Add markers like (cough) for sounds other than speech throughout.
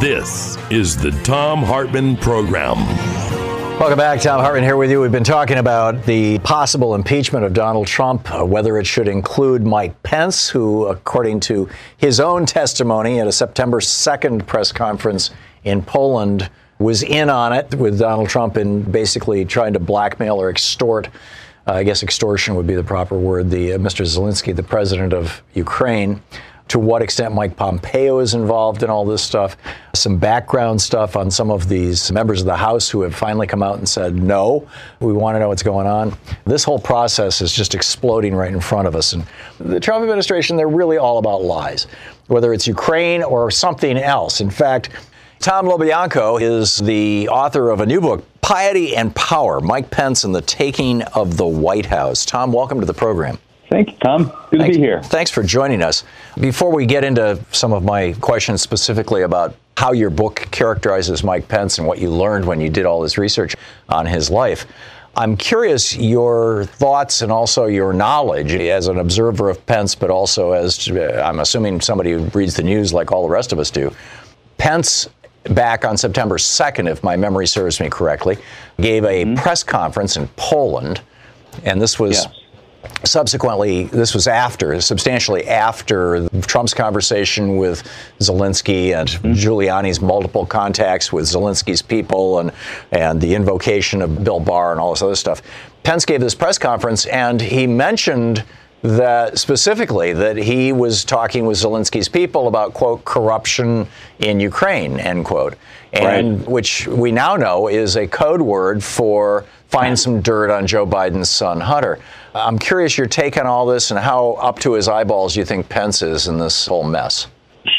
This is the Thom Hartmann Program. Welcome back. Thom Hartmann here with you. We've been talking about the possible impeachment of Donald Trump, uh, whether it should include Mike Pence, who, according to his own testimony at a September 2nd press conference in Poland, was in on it with Donald Trump in basically trying to blackmail or extort. Uh, I guess extortion would be the proper word. The uh, Mr. Zelensky, the president of Ukraine to what extent Mike Pompeo is involved in all this stuff, some background stuff on some of these members of the House who have finally come out and said, no, we want to know what's going on. This whole process is just exploding right in front of us. And the Trump administration, they're really all about lies, whether it's Ukraine or something else. In fact, Tom LoBianco is the author of a new book, Piety and Power Mike Pence and the Taking of the White House. Tom, welcome to the program. Thank you, Tom. Good Thanks, to be here. Thanks for joining us. Before we get into some of my questions specifically about how your book characterizes Mike Pence and what you learned when you did all this research on his life, I'm curious your thoughts and also your knowledge as an observer of Pence, but also as I'm assuming somebody who reads the news like all the rest of us do. Pence back on September 2nd, if my memory serves me correctly, gave a mm-hmm. press conference in Poland. And this was yes subsequently, this was after, substantially after Trump's conversation with Zelensky and mm-hmm. Giuliani's multiple contacts with Zelensky's people and, and the invocation of Bill Barr and all this other stuff. Pence gave this press conference and he mentioned that specifically that he was talking with Zelensky's people about quote corruption in Ukraine end quote and right. which we now know is a code word for find some dirt on Joe Biden's son Hunter. I'm curious your take on all this and how up to his eyeballs you think Pence is in this whole mess.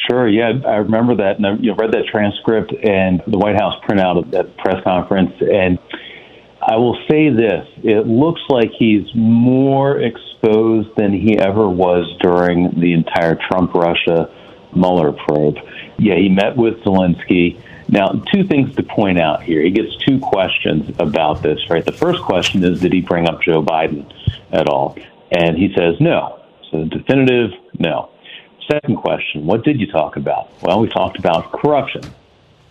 Sure. Yeah, I remember that, and I you know, read that transcript and the White House printout of that press conference. And I will say this: it looks like he's more exposed than he ever was during the entire Trump-Russia Mueller probe. Yeah, he met with Zelensky. Now, two things to point out here. He gets two questions about this, right? The first question is, did he bring up Joe Biden at all? And he says no. So definitive, no. Second question, what did you talk about? Well, we talked about corruption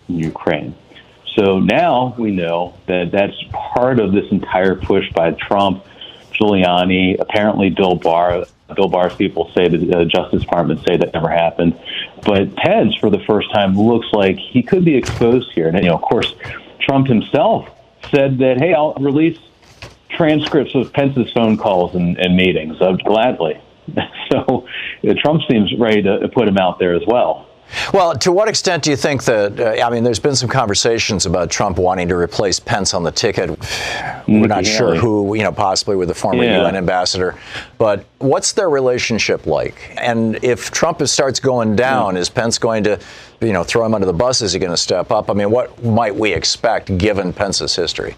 in Ukraine. So now we know that that's part of this entire push by Trump, Giuliani, apparently Bill Barr. Bill Barr's people say that the Justice Department say that never happened. But Pence, for the first time, looks like he could be exposed here. And, you know, of course, Trump himself said that, hey, I'll release transcripts of Pence's phone calls and, and meetings uh, gladly. (laughs) So know, Trump seems ready to put him out there as well. Well, to what extent do you think that? Uh, I mean, there's been some conversations about Trump wanting to replace Pence on the ticket. We're not yeah. sure who, you know, possibly with the former yeah. UN ambassador. But what's their relationship like? And if Trump starts going down, mm. is Pence going to, you know, throw him under the bus? Is he going to step up? I mean, what might we expect given Pence's history?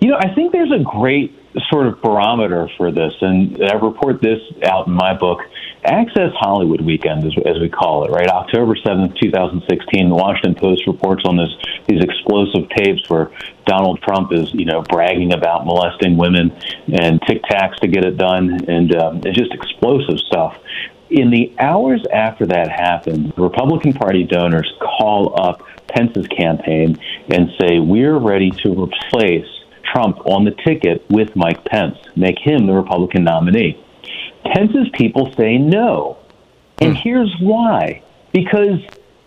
You know, I think there's a great sort of barometer for this, and I report this out in my book. Access Hollywood weekend, as, as we call it, right? October 7th, 2016, the Washington Post reports on this these explosive tapes where Donald Trump is, you know, bragging about molesting women and tic tacs to get it done, and um, it's just explosive stuff. In the hours after that happened, Republican Party donors call up Pence's campaign and say, We're ready to replace Trump on the ticket with Mike Pence, make him the Republican nominee. Pence's people say no. And mm. here's why. Because,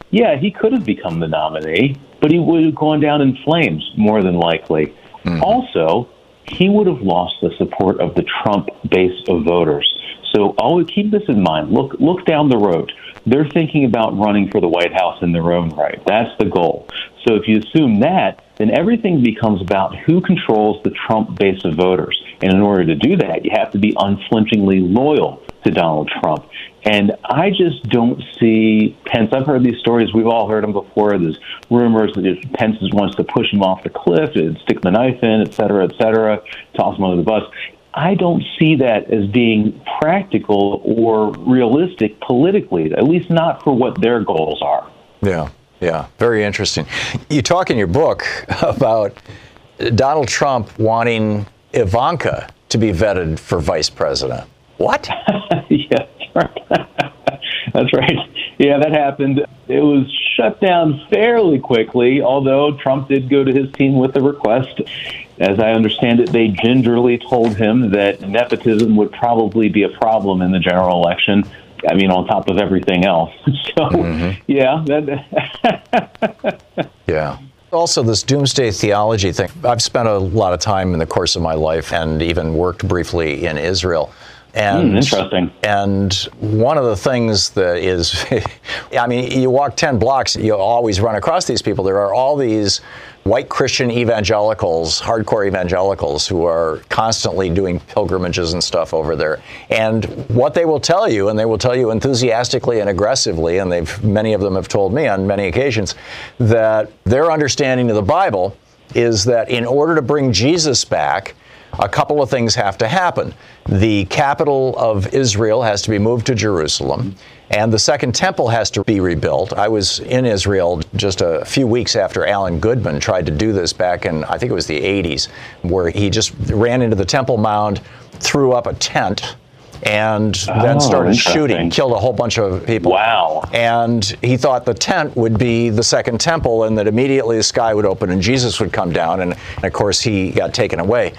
yeah, he could have become the nominee, but he would have gone down in flames, more than likely. Mm. Also, he would have lost the support of the Trump base of voters. So always keep this in mind. Look look down the road. They're thinking about running for the White House in their own right. That's the goal. So if you assume that, then everything becomes about who controls the Trump base of voters. And in order to do that, you have to be unflinchingly loyal to Donald Trump. And I just don't see Pence. I've heard these stories. We've all heard them before. There's rumors that Pence wants to push him off the cliff, and stick the knife in, et cetera, et cetera, toss him under the bus. I don't see that as being practical or realistic politically, at least not for what their goals are. Yeah, yeah, very interesting. You talk in your book about Donald Trump wanting Ivanka to be vetted for vice president. What? (laughs) yeah, that's right. Yeah, that happened. It was shut down fairly quickly, although Trump did go to his team with the request. As I understand it, they gingerly told him that nepotism would probably be a problem in the general election. I mean, on top of everything else. (laughs) So, mm-hmm. yeah. That yeah. Also, this doomsday theology thing. I've spent a lot of time in the course of my life and even worked briefly in Israel. And mm, interesting. And one of the things that is, (laughs) I mean, you walk 10 blocks, you'll always run across these people. There are all these white Christian evangelicals, hardcore evangelicals, who are constantly doing pilgrimages and stuff over there. And what they will tell you, and they will tell you enthusiastically and aggressively, and they've many of them have told me on many occasions, that their understanding of the Bible is that in order to bring Jesus back, a couple of things have to happen. The capital of Israel has to be moved to Jerusalem, and the second temple has to be rebuilt. I was in Israel just a few weeks after Alan Goodman tried to do this back in, I think it was the 80s, where he just ran into the Temple Mount, threw up a tent and oh, then started shooting, killed a whole bunch of people. Wow. And he thought the tent would be the second temple and that immediately the sky would open and Jesus would come down. And, and of course, he got taken away.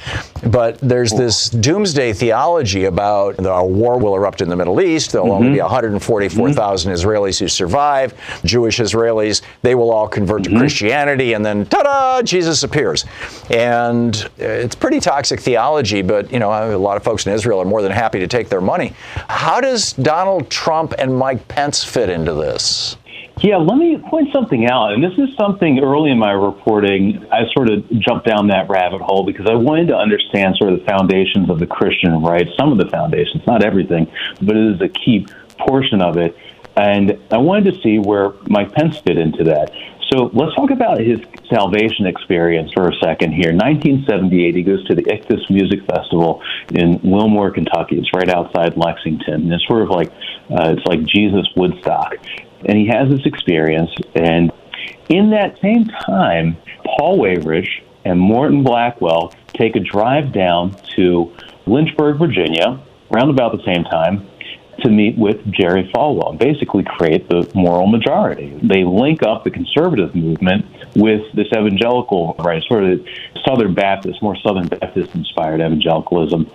But there's this doomsday theology about the, a war will erupt in the Middle East. There'll mm-hmm. only be 144,000 mm-hmm. Israelis who survive, Jewish Israelis. They will all convert mm-hmm. to Christianity, and then ta da, Jesus appears. And it's pretty toxic theology, but you know, a lot of folks in Israel are more than happy to take their money. How does Donald Trump and Mike Pence fit into this? Yeah, let me point something out. And this is something early in my reporting, I sort of jumped down that rabbit hole because I wanted to understand sort of the foundations of the Christian right, some of the foundations, not everything, but it is a key portion of it. And I wanted to see where Mike Pence fit into that. So let's talk about his salvation experience for a second here. 1978, he goes to the Ichthus Music Festival in Wilmore, Kentucky. It's right outside Lexington. And it's sort of like uh, it's like Jesus Woodstock, and he has this experience. And in that same time, Paul Weyrich and Morton Blackwell take a drive down to Lynchburg, Virginia, around about the same time, to meet with Jerry Falwell and basically create the moral majority. They link up the conservative movement with this evangelical, right, sort of Southern Baptist, more Southern Baptist inspired evangelicalism.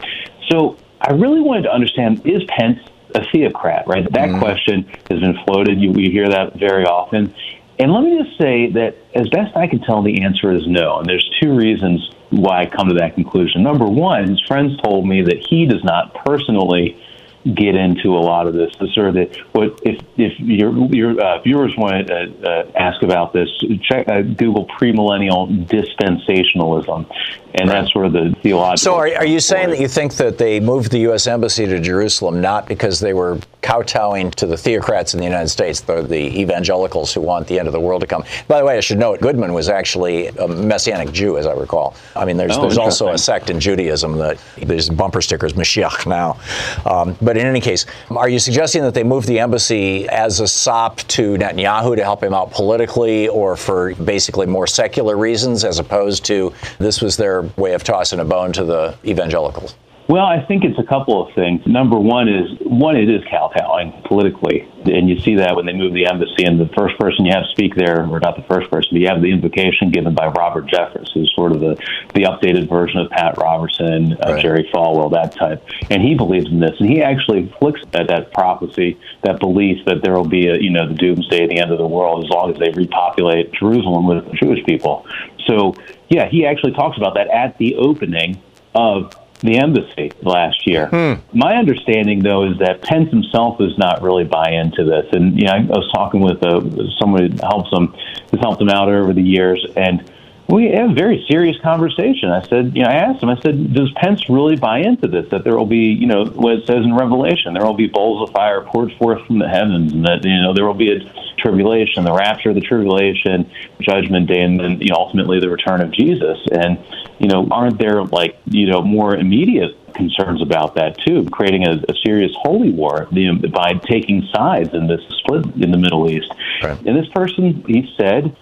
So I really wanted to understand is Pence a theocrat, right? That mm-hmm. question has been floated. You, we hear that very often. And let me just say that, as best I can tell, the answer is no. And there's two reasons why I come to that conclusion. Number one, his friends told me that he does not personally get into a lot of this. The sort of the, what if if your your uh, viewers want to uh, uh, ask about this, check uh, Google premillennial dispensationalism, and that's sort of the theological. So, are, are you saying that you think that they moved the U.S. embassy to Jerusalem not because they were kowtowing to the theocrats in the United States, the, the evangelicals who want the end of the world to come? By the way, I should note Goodman was actually a Messianic Jew, as I recall. I mean, there's oh, there's also a sect in Judaism that there's bumper stickers Mashiach now. Um, but in any case, are you suggesting that they moved the embassy as a sop to Netanyahu to help him out politically, or for basically more secular reasons, as opposed to this was their way of tossing a bone to the evangelicals? Well, I think it's a couple of things. Number one is one, it is kowtowing politically, and you see that when they move the embassy. And the first person you have speak there, or not the first person, but you have the invocation given by Robert Jeffress, who's sort of the the updated version of Pat Robertson, uh, right. Jerry Falwell, that type. And he believes in this, and he actually flicks at that prophecy, that belief that there will be a you know the doomsday, the end of the world, as long as they repopulate Jerusalem with Jewish people. So yeah, he actually talks about that at the opening of the embassy last year. Hmm. My understanding, though, is that Pence himself does not really buy into this. And you know, I was talking with uh, someone who helps him, has helped him out over the years, and we had a very serious conversation. I said, you know, I asked him, I said, does Pence really buy into this? That there will be, you know, what it says in Revelation, there will be bowls of fire poured forth from the heavens, and that, you know, there will be a tribulation, the rapture the tribulation, judgment day, and then, you know, ultimately the return of Jesus. And, you know, aren't there, like, you know, more immediate concerns about that too, creating a, a serious holy war you know, by taking sides in this split in the Middle East. Right. And this person, he said,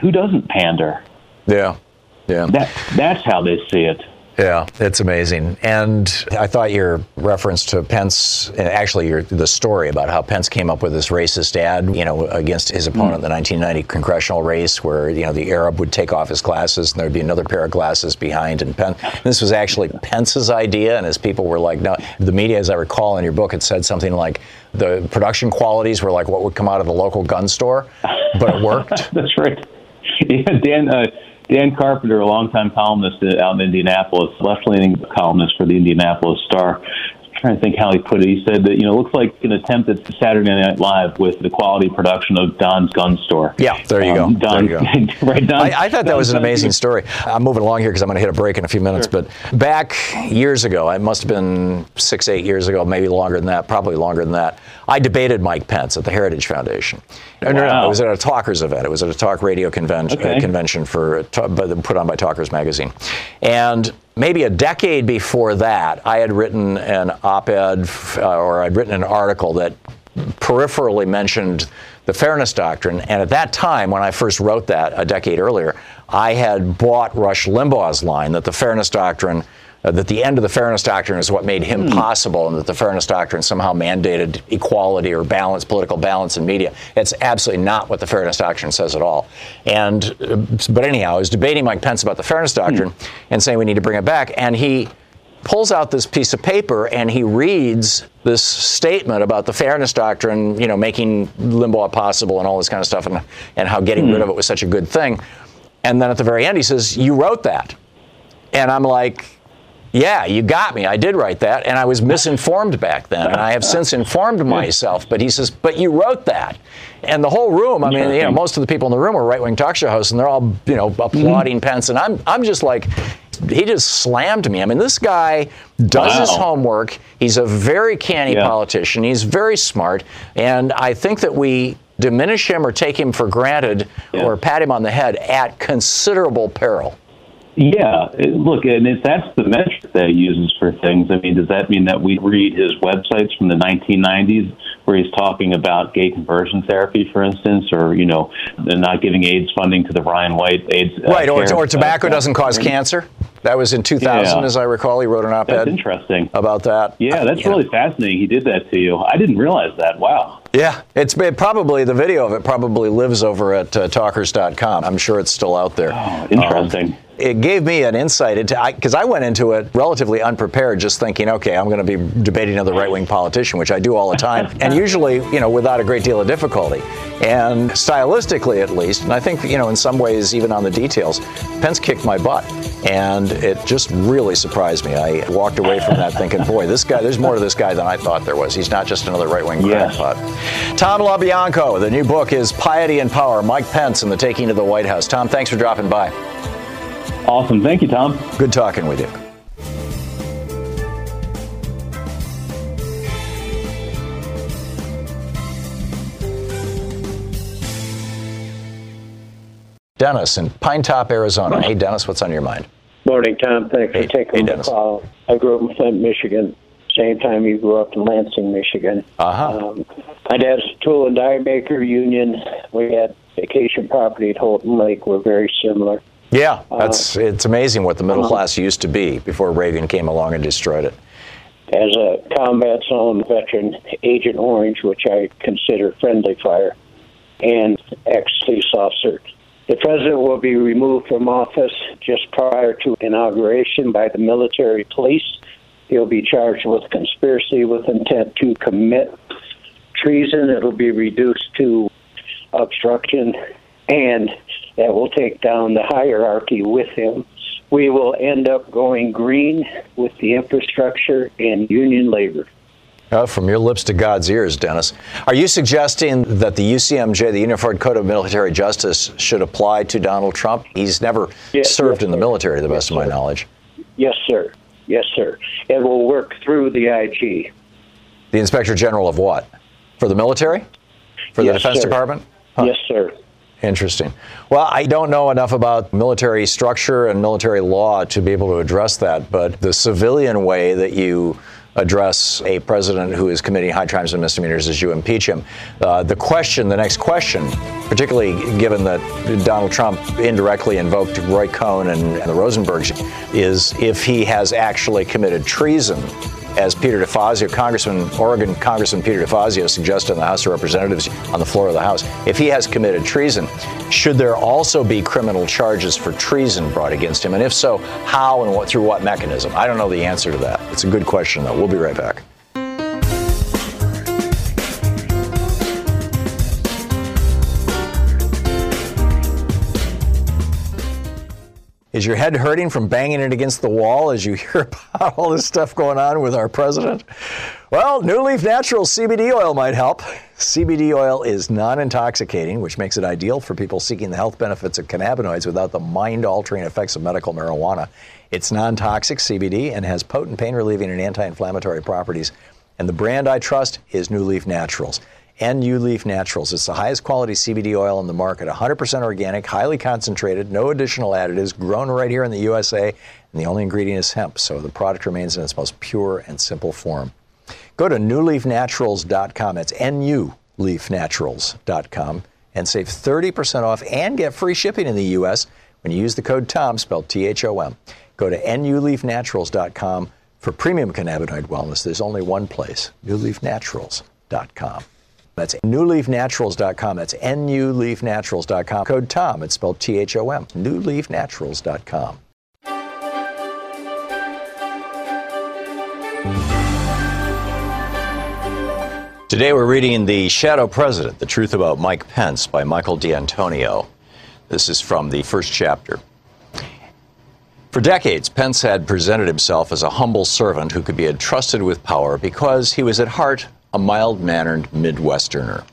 who doesn't pander? Yeah, yeah. That that's how they see it. Yeah, it's amazing. And I thought your reference to Pence, actually your, the story about how Pence came up with this racist ad, you know, against his opponent mm. in the 1990 congressional race, where you know the Arab would take off his glasses and there'd be another pair of glasses behind. And Pence, this was actually Pence's idea, and his people were like, no. The media, as I recall in your book, it said something like the production qualities were like what would come out of the local gun store, but it worked. (laughs) That's right. Yeah, Dan. Uh, Dan Carpenter, a longtime columnist out in Indianapolis, left-leaning columnist for the Indianapolis Star, trying to think how he put it. He said that you know it looks like an attempt at Saturday Night Live with the quality production of Don's Gun Store. Yeah, there you um, go. Don, there you go. (laughs) right, Don, I, I, thought that was an amazing story. I'm moving along here because I'm going to hit a break in a few minutes. Sure. But back years ago, it must have been six, eight years ago, maybe longer than that, probably longer than that. I debated Mike Pence at the Heritage Foundation. Wow. No, no, it was at a Talkers event. It was at a talk radio convention, okay. uh, convention for put on by Talkers magazine, and maybe a decade before that, I had written an op-ed uh, or I'd written an article that peripherally mentioned the fairness doctrine. And at that time, when I first wrote that a decade earlier, I had bought Rush Limbaugh's line that the fairness doctrine uh, that the end of the fairness doctrine is what made him mm. possible, and that the fairness doctrine somehow mandated equality or balance, political balance in media. It's absolutely not what the fairness doctrine says at all. And uh, but anyhow, I was debating Mike Pence about the fairness doctrine mm. and saying we need to bring it back, and he pulls out this piece of paper and he reads this statement about the fairness doctrine, you know, making Limbaugh possible and all this kind of stuff, and and how getting mm. rid of it was such a good thing. And then at the very end, he says, "You wrote that," and I'm like yeah, you got me. I did write that, and I was misinformed back then, and I have since informed (laughs) myself. But he says, but you wrote that, and the whole room. I mean, you know, most of the people in the room are right-wing talk show hosts, and they're all, you know, applauding mm-hmm. Pence, and I'm, I'm just like, he just slammed me. I mean, this guy does wow. his homework. He's a very canny yeah. politician. He's very smart, and I think that we diminish him or take him for granted yeah. or pat him on the head at considerable peril. Yeah, look, and if that's the metric that he uses for things, I mean, does that mean that we read his websites from the 1990s where he's talking about gay conversion therapy, for instance, or you know, not giving AIDS funding to the Ryan White AIDS? Uh, right, or, or tobacco uh, doesn't cause cancer. That was in 2000, yeah. as I recall. He wrote an op-ed. That's interesting about that. Yeah, that's really know. fascinating. He did that to you. I didn't realize that. Wow. Yeah, it's it probably the video of it probably lives over at uh, talkers.com. I'm sure it's still out there. Oh, interesting. Um, it gave me an insight into because I, I, went into it relatively unprepared, just thinking, okay, I'm going to be debating another right-wing politician, which I do all the time, and (laughs) usually, you know, without a great deal of difficulty, and stylistically at least, and I think, you know, in some ways, even on the details, Pence kicked my butt, and it just really surprised me. I walked away from that thinking, boy, this guy, there's more to this guy than I thought there was. He's not just another right-wing yes. crackpot. Tom LoBianco, the new book is Piety and Power: Mike Pence and the Taking of the White House. Tom, thanks for dropping by. Awesome. Thank you, Tom. Good talking with you. Dennis in Pine Top, Arizona. Hey, Dennis, what's on your mind? Morning, Tom. Thanks hey, for taking hey, the call. I grew up in Flint, Michigan. Same time you grew up in Lansing, Michigan. Uh-huh. Um, my dad's a tool and die maker union. We had vacation property at Houghton Lake. We're very similar. Yeah, that's it's amazing what the middle uh-huh. class used to be before Reagan came along and destroyed it. As a combat zone veteran, Agent Orange, which I consider friendly fire, and ex police officer. The president will be removed from office just prior to inauguration by the military police. He'll be charged with conspiracy with intent to commit treason. It'll be reduced to obstruction, and that will take down the hierarchy with him. We will end up going green with the infrastructure and union labor. Oh, from your lips to God's ears, Dennis. Are you suggesting that the UCMJ, the Unified Code of Military Justice, should apply to Donald Trump? He's never Yes, served yes, in the military, to the best Yes, of my sir. knowledge. Yes, sir. Yes, sir. It will work through the IG. The Inspector General of what? For the military? For the Defense sir. Department? Yes, sir. Interesting. Well, I don't know enough about military structure and military law to be able to address that, but the civilian way that you address a president who is committing high crimes and misdemeanors is you impeach him. Uh, the question, the next question, particularly given that Donald Trump indirectly invoked Roy Cohn and, and the Rosenbergs, is if he has actually committed treason as Peter DeFazio, Congressman, Oregon Congressman Peter DeFazio suggested in the House of Representatives on the floor of the House, if he has committed treason, should there also be criminal charges for treason brought against him? And if so, how and what through what mechanism? I don't know the answer to that. It's a good question, though. We'll be right back. Is your head hurting from banging it against the wall as you (laughs) hear about all this stuff going on with our president? Well, NuLeaf Natural CBD oil might help. CBD oil is non intoxicating, which makes it ideal for people seeking the health benefits of cannabinoids without the mind altering effects of medical marijuana. It's non toxic CBD and has potent pain relieving and anti inflammatory properties. And the brand I trust is NuLeaf Naturals. NU Leaf Naturals. It's the highest quality CBD oil in the market, 100% organic, highly concentrated, no additional additives, grown right here in the USA, and the only ingredient is hemp, so the product remains in its most pure and simple form. Go to nuleafnaturals.com. It's nuleafnaturals.com and save 30% off and get free shipping in the U.S. when you use the code TOM, spelled T H O M. Go to nuleafnaturals.com for premium cannabinoid wellness. There's only one place, nuleafnaturals.com. That's nuleafnaturals.com. That's nuleafnaturals.com. Code TOM. It's spelled T H O M. Nuleafnaturals.com. Today we're reading The Shadow President The Truth About Mike Pence by Michael D'Antonio. This is from the first chapter. For decades, Pence had presented himself as a humble servant who could be entrusted with power because he was at heart a mild mannered Midwesterner.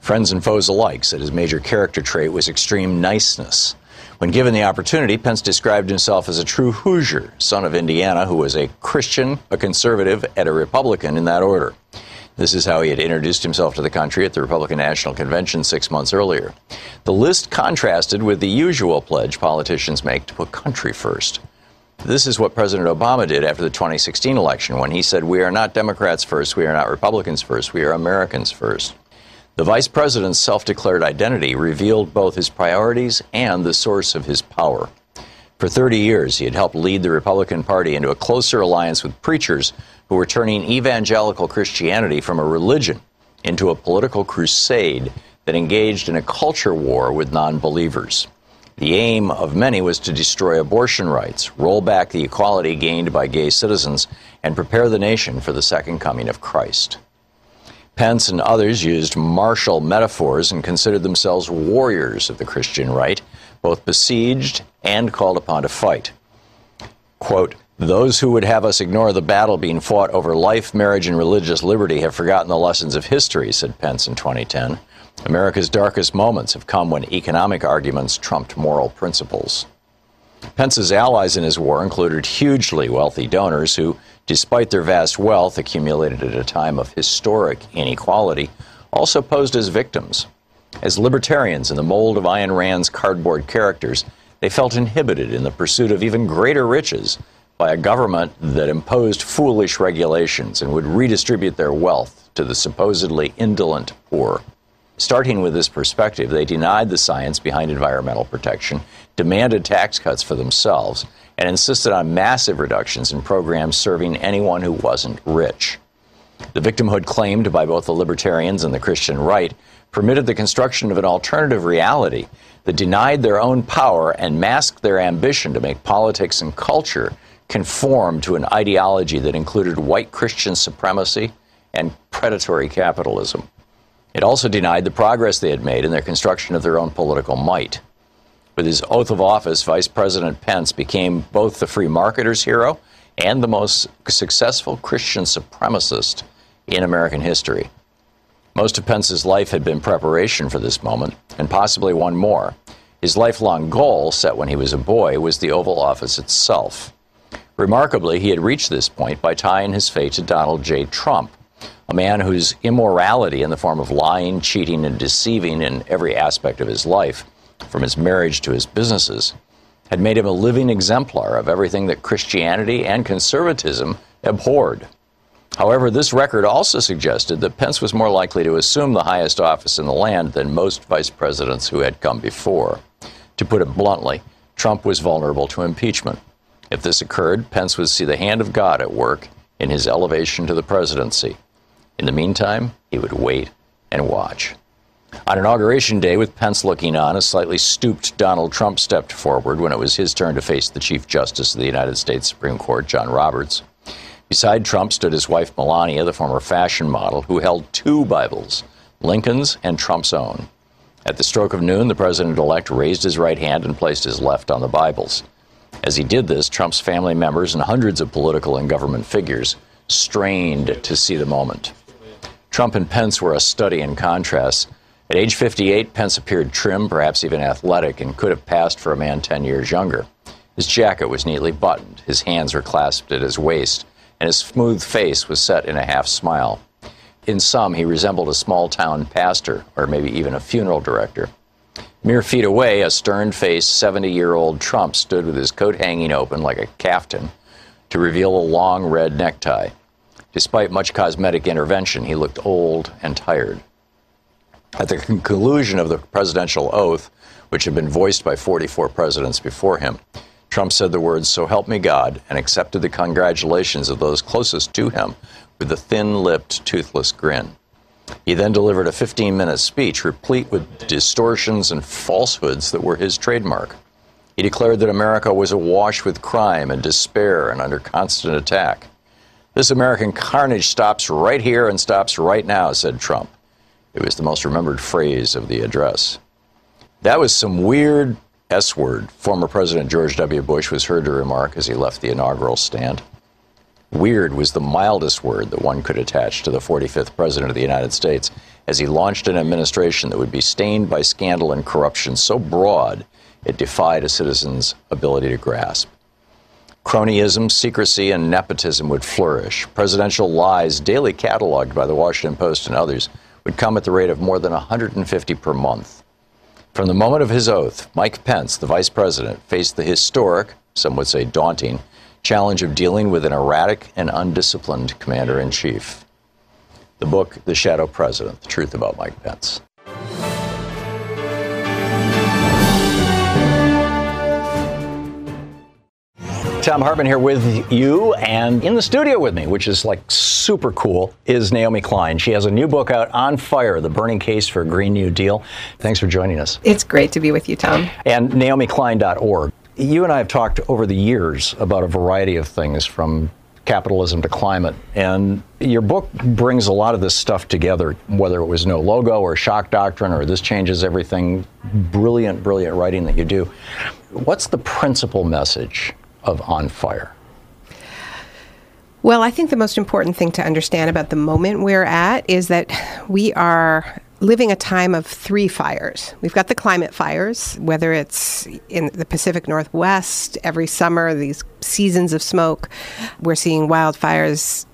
Friends and foes alike said his major character trait was extreme niceness. When given the opportunity, Pence described himself as a true Hoosier, son of Indiana, who was a Christian, a conservative, and a Republican in that order. This is how he had introduced himself to the country at the Republican National Convention six months earlier. The list contrasted with the usual pledge politicians make to put country first. This is what President Obama did after the 2016 election when he said, We are not Democrats first, we are not Republicans first, we are Americans first. The vice president's self declared identity revealed both his priorities and the source of his power. For 30 years, he had helped lead the Republican Party into a closer alliance with preachers who were turning evangelical Christianity from a religion into a political crusade that engaged in a culture war with non believers. The aim of many was to destroy abortion rights, roll back the equality gained by gay citizens, and prepare the nation for the second coming of Christ. Pence and others used martial metaphors and considered themselves warriors of the Christian right, both besieged and called upon to fight. Quote, those who would have us ignore the battle being fought over life, marriage, and religious liberty have forgotten the lessons of history, said Pence in 2010. America's darkest moments have come when economic arguments trumped moral principles. Pence's allies in his war included hugely wealthy donors who, despite their vast wealth accumulated at a time of historic inequality, also posed as victims. As libertarians in the mold of Ayn Rand's cardboard characters, they felt inhibited in the pursuit of even greater riches by a government that imposed foolish regulations and would redistribute their wealth to the supposedly indolent poor. Starting with this perspective, they denied the science behind environmental protection, demanded tax cuts for themselves, and insisted on massive reductions in programs serving anyone who wasn't rich. The victimhood claimed by both the libertarians and the Christian right permitted the construction of an alternative reality that denied their own power and masked their ambition to make politics and culture conform to an ideology that included white Christian supremacy and predatory capitalism. It also denied the progress they had made in their construction of their own political might. With his oath of office, Vice President Pence became both the free marketer's hero and the most successful Christian supremacist in American history. Most of Pence's life had been preparation for this moment, and possibly one more. His lifelong goal, set when he was a boy, was the Oval Office itself. Remarkably, he had reached this point by tying his fate to Donald J. Trump, a man whose immorality in the form of lying, cheating, and deceiving in every aspect of his life, from his marriage to his businesses, had made him a living exemplar of everything that Christianity and conservatism abhorred. However, this record also suggested that Pence was more likely to assume the highest office in the land than most vice presidents who had come before. To put it bluntly, Trump was vulnerable to impeachment. If this occurred, Pence would see the hand of God at work in his elevation to the presidency. In the meantime, he would wait and watch. On Inauguration Day, with Pence looking on, a slightly stooped Donald Trump stepped forward when it was his turn to face the Chief Justice of the United States Supreme Court, John Roberts. Beside Trump stood his wife Melania, the former fashion model, who held two Bibles, Lincoln's and Trump's own. At the stroke of noon, the president elect raised his right hand and placed his left on the Bibles. As he did this, Trump's family members and hundreds of political and government figures strained to see the moment. Trump and Pence were a study in contrast. At age 58, Pence appeared trim, perhaps even athletic, and could have passed for a man 10 years younger. His jacket was neatly buttoned, his hands were clasped at his waist, and his smooth face was set in a half smile. In some, he resembled a small town pastor, or maybe even a funeral director. Mere feet away, a stern faced 70 year old Trump stood with his coat hanging open like a caftan to reveal a long red necktie. Despite much cosmetic intervention, he looked old and tired. At the conclusion of the presidential oath, which had been voiced by 44 presidents before him, Trump said the words, So help me God, and accepted the congratulations of those closest to him with a thin lipped, toothless grin. He then delivered a 15 minute speech replete with distortions and falsehoods that were his trademark. He declared that America was awash with crime and despair and under constant attack. This American carnage stops right here and stops right now, said Trump. It was the most remembered phrase of the address. That was some weird S word, former President George W. Bush was heard to remark as he left the inaugural stand. Weird was the mildest word that one could attach to the 45th President of the United States as he launched an administration that would be stained by scandal and corruption so broad it defied a citizen's ability to grasp. Cronyism, secrecy, and nepotism would flourish. Presidential lies, daily cataloged by the Washington Post and others, would come at the rate of more than 150 per month. From the moment of his oath, Mike Pence, the vice president, faced the historic, some would say daunting, challenge of dealing with an erratic and undisciplined commander in chief. The book, The Shadow President The Truth About Mike Pence. Thom Hartmann here with you, and in the studio with me, which is like super cool, is Naomi Klein. She has a new book out, On Fire The Burning Case for a Green New Deal. Thanks for joining us. It's great to be with you, Tom. And NaomiKlein.org. You and I have talked over the years about a variety of things from capitalism to climate. And your book brings a lot of this stuff together, whether it was no logo or shock doctrine or this changes everything. Brilliant, brilliant writing that you do. What's the principal message of On Fire? Well, I think the most important thing to understand about the moment we're at is that we are living a time of three fires. We've got the climate fires, whether it's in the Pacific Northwest every summer, these seasons of smoke. We're seeing wildfires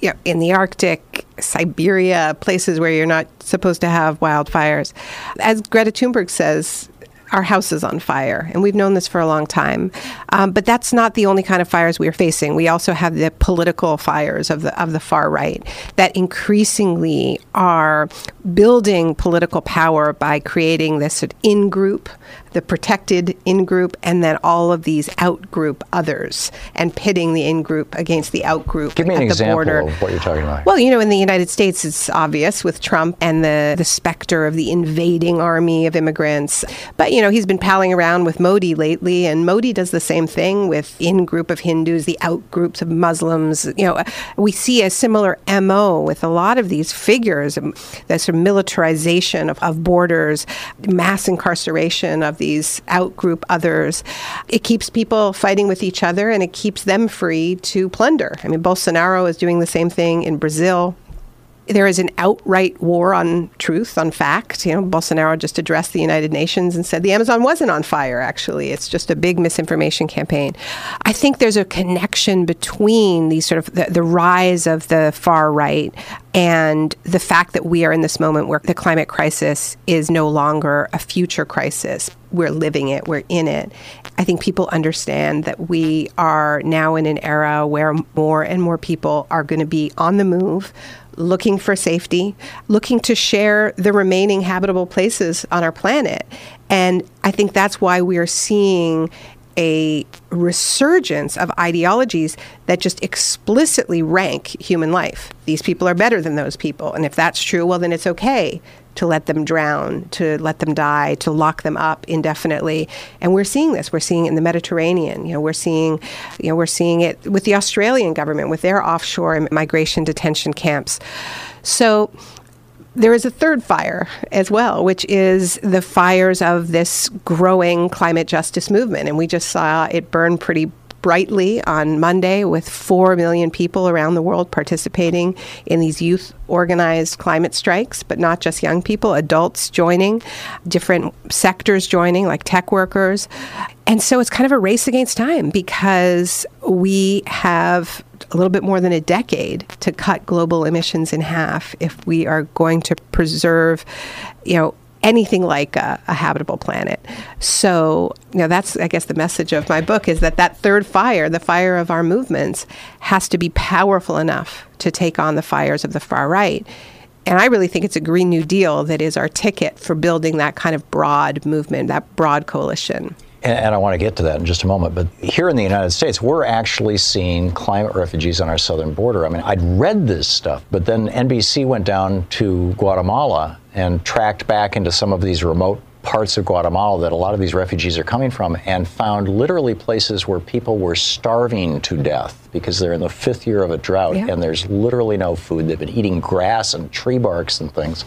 you know, in the Arctic, Siberia, places where you're not supposed to have wildfires. As Greta Thunberg says, our house is on fire, and we've known this for a long time. Um, but that's not the only kind of fires we are facing. We also have the political fires of the of the far right that increasingly are building political power by creating this in group the protected in group and then all of these out group others and pitting the in group against the out group Give me an the example border. of what you're talking about. Well, you know, in the United States, it's obvious with Trump and the, the specter of the invading army of immigrants. But, you know, he's been palling around with Modi lately, and Modi does the same thing with in group of Hindus, the out groups of Muslims. You know, we see a similar MO with a lot of these figures, um, the sort of militarization of, of borders, mass incarceration of these outgroup others. It keeps people fighting with each other and it keeps them free to plunder. I mean, Bolsonaro is doing the same thing in Brazil there is an outright war on truth, on fact. You know, Bolsonaro just addressed the United Nations and said the Amazon wasn't on fire, actually. It's just a big misinformation campaign. I think there's a connection between these sort of the, the rise of the far right and the fact that we are in this moment where the climate crisis is no longer a future crisis. We're living it, we're in it. I think people understand that we are now in an era where more and more people are going to be on the move looking for safety, looking to share the remaining habitable places on our planet. And I think that's why we are seeing a resurgence of ideologies that just explicitly rank human life. These people are better than those people. And if that's true, well, then it's okay to let them drown, to let them die, to lock them up indefinitely. And we're seeing this. We're seeing it in the Mediterranean. You know, we're seeing, you know, we're seeing it with the Australian government with their offshore migration detention camps. So there is a third fire as well, which is the fires of this growing climate justice movement. And we just saw it burn pretty brightly on Monday with 4 million people around the world participating in these youth organized climate strikes, but not just young people, adults joining, different sectors joining, like tech workers. And so it's kind of a race against time because we have a little bit more than a decade to cut global emissions in half if we are going to preserve, you know, anything like a, a, habitable planet. So, you know, that's I guess the message of my book is that that third fire, the fire of our movements, has to be powerful enough to take on the fires of the far right. And I really think it's a Green New Deal that is our ticket for building that kind of broad movement, that broad coalition. And, and I want to get to that in just a moment. But here in the United States, we're actually seeing climate refugees on our southern border. I mean, I'd read this stuff, but then NBC went down to Guatemala and tracked back into some of these remote parts of Guatemala that a lot of these refugees are coming from and found literally places where people were starving to death because they're in the fifth year of a drought yeah. and there's literally no food. They've been eating grass and tree barks and things.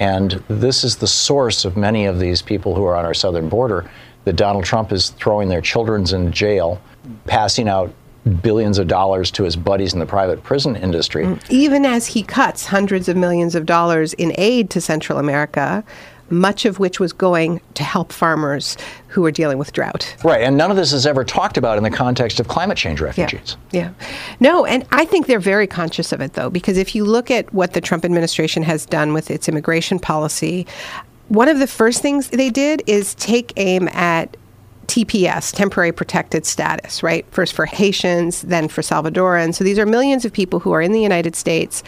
And this is the source of many of these people who are on our southern border that Donald Trump is throwing their children in jail, passing out billions of dollars to his buddies in the private prison industry. Mm. Even as he cuts hundreds of millions of dollars in aid to Central America, much of which was going to help farmers who are dealing with drought. Right, and none of this is ever talked about in the context of climate change refugees. Yeah, yeah. No, and I think they're very conscious of it, though, because if you look at what the Trump administration has done with its immigration policy, one of the first things they did is take aim at TPS, temporary protected status, right? First for Haitians, then for Salvadorans. So these are millions of people who are in the United States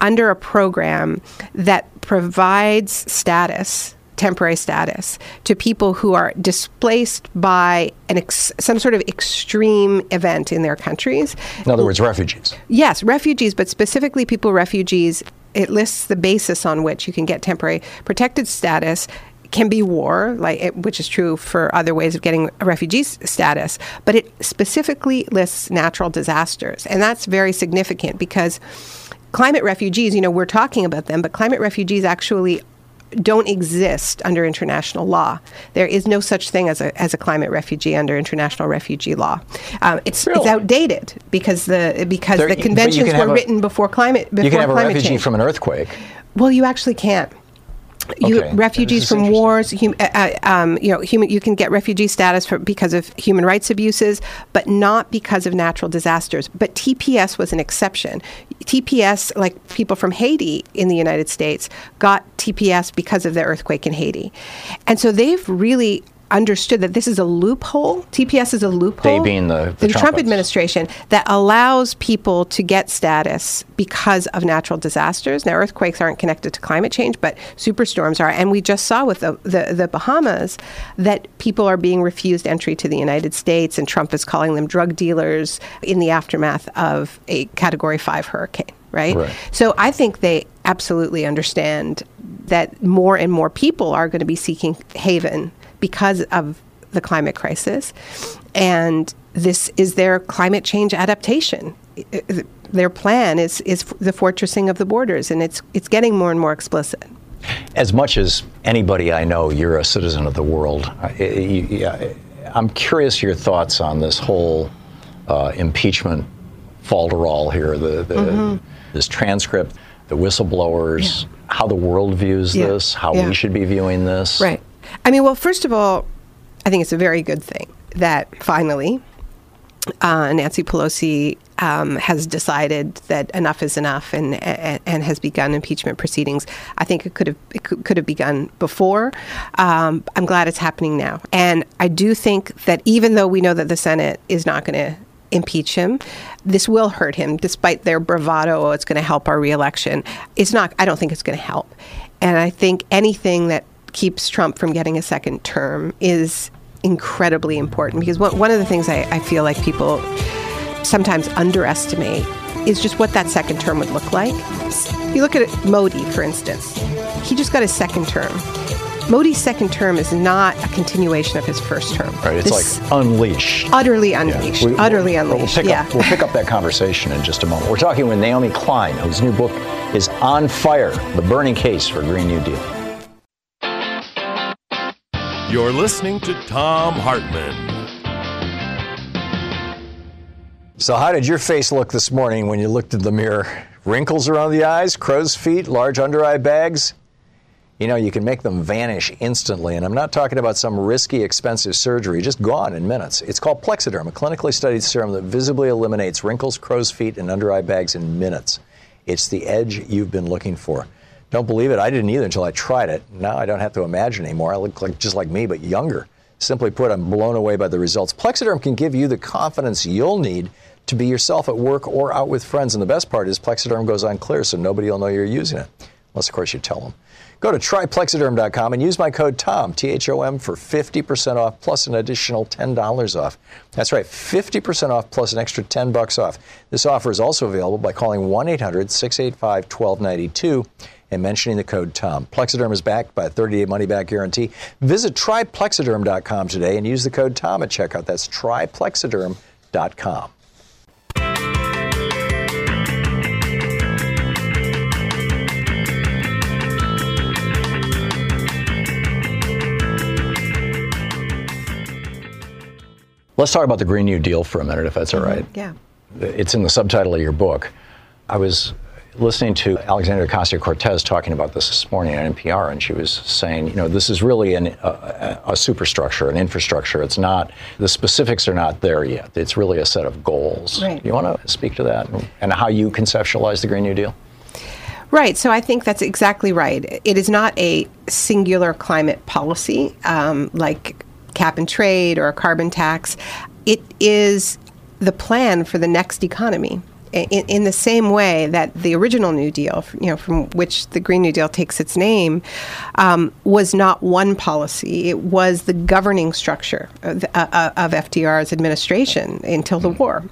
under a program that provides status temporary status to people who are displaced by an ex- some sort of extreme event in their countries. In other words, refugees. Yes, refugees, but specifically people refugees. It lists the basis on which you can get temporary protected status can be war, like it, which is true for other ways of getting a refugee status, but it specifically lists natural disasters, and that's very significant because climate refugees, you know, we're talking about them, but climate refugees actually don't exist under international law. There is no such thing as a, as a climate refugee under international refugee law. Um, it's, really? it's outdated because the because there, the conventions were a, written before climate. Before you can have a refugee change. from an earthquake. Well, you actually can't. You, okay. refugees from wars, hum, uh, uh, um, you know, human, you can get refugee status for, because of human rights abuses, but not because of natural disasters. But TPS was an exception. TPS, like people from Haiti in the United States, got TPS because of the earthquake in Haiti, and so they've really understood that this is a loophole. TPS is a loophole. They being the- the Trump Trumpets. administration that allows people to get status because of natural disasters. Now, earthquakes aren't connected to climate change, but superstorms are. And we just saw with the, the, the Bahamas that people are being refused entry to the United States, and Trump is calling them drug dealers in the aftermath of a Category 5 hurricane. Right? Right. So I think they absolutely understand that more and more people are going to be seeking haven because of the climate crisis. And this is their climate change adaptation. Their plan is, is the fortressing of the borders, and it's, it's getting more and more explicit. As much as anybody I know, you're a citizen of the world. I- I- you- I'm curious your thoughts on this whole uh, impeachment falderall here, the, the, Mm-hmm. this transcript, the whistleblowers, how the world views Yeah. this, how Yeah. we should be viewing this. Right. I mean, well, first of all, I think it's a very good thing that finally uh, Nancy Pelosi um, has decided that enough is enough and, and and has begun impeachment proceedings. I think it could have it could, could have begun before. Um, I'm glad it's happening now, and I do think that even though we know that the Senate is not going to impeach him. This will hurt him, despite their bravado. Oh, it's going to help our reelection. It's not. I don't think it's going to help. And I think anything that keeps Trump from getting a second term is incredibly important because one, one of the things I, I feel like people sometimes underestimate is just what that second term would look like. If you look at Modi, for instance, he just got his second term. Modi's second term is not a continuation of his first term. Right, it's This- like unleashed. utterly Yeah. unleashed. We- utterly we'll- unleashed. We'll pick, yeah. up, we'll pick up that conversation in just a moment. We're talking with Naomi Klein, whose new book is On Fire The Burning Case for Green New Deal. You're listening to Thom Hartmann. So, how did your face look this morning when you looked in the mirror? Wrinkles around the eyes, crow's feet, large under eye bags? You know, you can make them vanish instantly. And I'm not talking about some risky, expensive surgery, just gone in minutes. It's called Plexiderm, a clinically studied serum that visibly eliminates wrinkles, crow's feet, and under eye bags in minutes. It's the edge you've been looking for. Don't believe it? I didn't either until I tried it. Now I don't have to imagine anymore. I look like just like me, but younger. Simply put, I'm blown away by the results. Plexiderm can give you the confidence you'll need to be yourself at work or out with friends. And the best part is Plexiderm goes on clear, so nobody will know you're using it. Unless, of course, you tell them. Go to tryplexiderm.com and use my code TOM, T H O M, for 50% off plus an additional $10 off. That's right, 50% off plus an extra 10 bucks off. This offer is also available by calling 1 800 685 1292 and mentioning the code TOM. Plexiderm is backed by a 30 day money back guarantee. Visit tryplexiderm.com today and use the code TOM at checkout. That's tryplexiderm.com. Let's talk about the Green New Deal for a minute, if that's all mm-hmm. right. yeah. It's in the subtitle of your book. I was listening to Alexandria Ocasio Cortez talking about this this morning on NPR, and she was saying, you know, this is really an, a, a superstructure, an infrastructure. It's not, the specifics are not there yet. It's really a set of goals. Right. You want to speak to that and how you conceptualize the Green New Deal? Right. So I think that's exactly right. It is not a singular climate policy um, like cap and trade or a carbon tax. It is the plan for the next economy. In, in the same way that the original New Deal, you know, from which the Green New Deal takes its name, um, was not one policy. It was the governing structure of, uh, of FDR's administration until the war.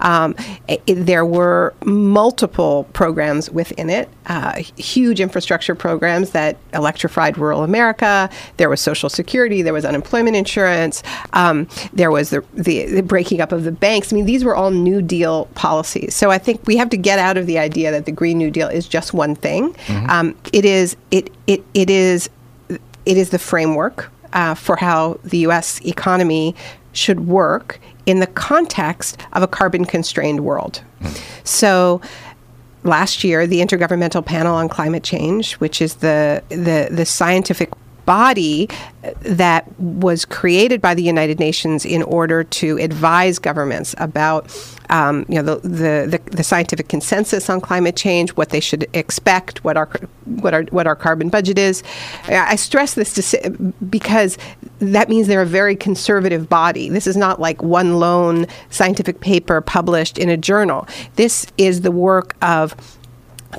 Um, it, there were multiple programs within it, uh, huge infrastructure programs that electrified rural America. There was Social Security, there was unemployment insurance, um, there was the, the, the breaking up of the banks. I mean, these were all New Deal policies. So I think we have to get out of the idea that the Green New Deal is just one thing. Um, it is it it it is it is the framework uh, for how the U.S. economy should work in the context of a carbon constrained world. So last year, the Intergovernmental Panel on Climate Change, which is the, the, the scientific body that was created by the United Nations in order to advise governments about um, you know the, the, the, the, scientific consensus on climate change, what they should expect, what our what our what our carbon budget is. I stress this to because that means they're a very conservative body. This is not like one lone scientific paper published in a journal. This is the work of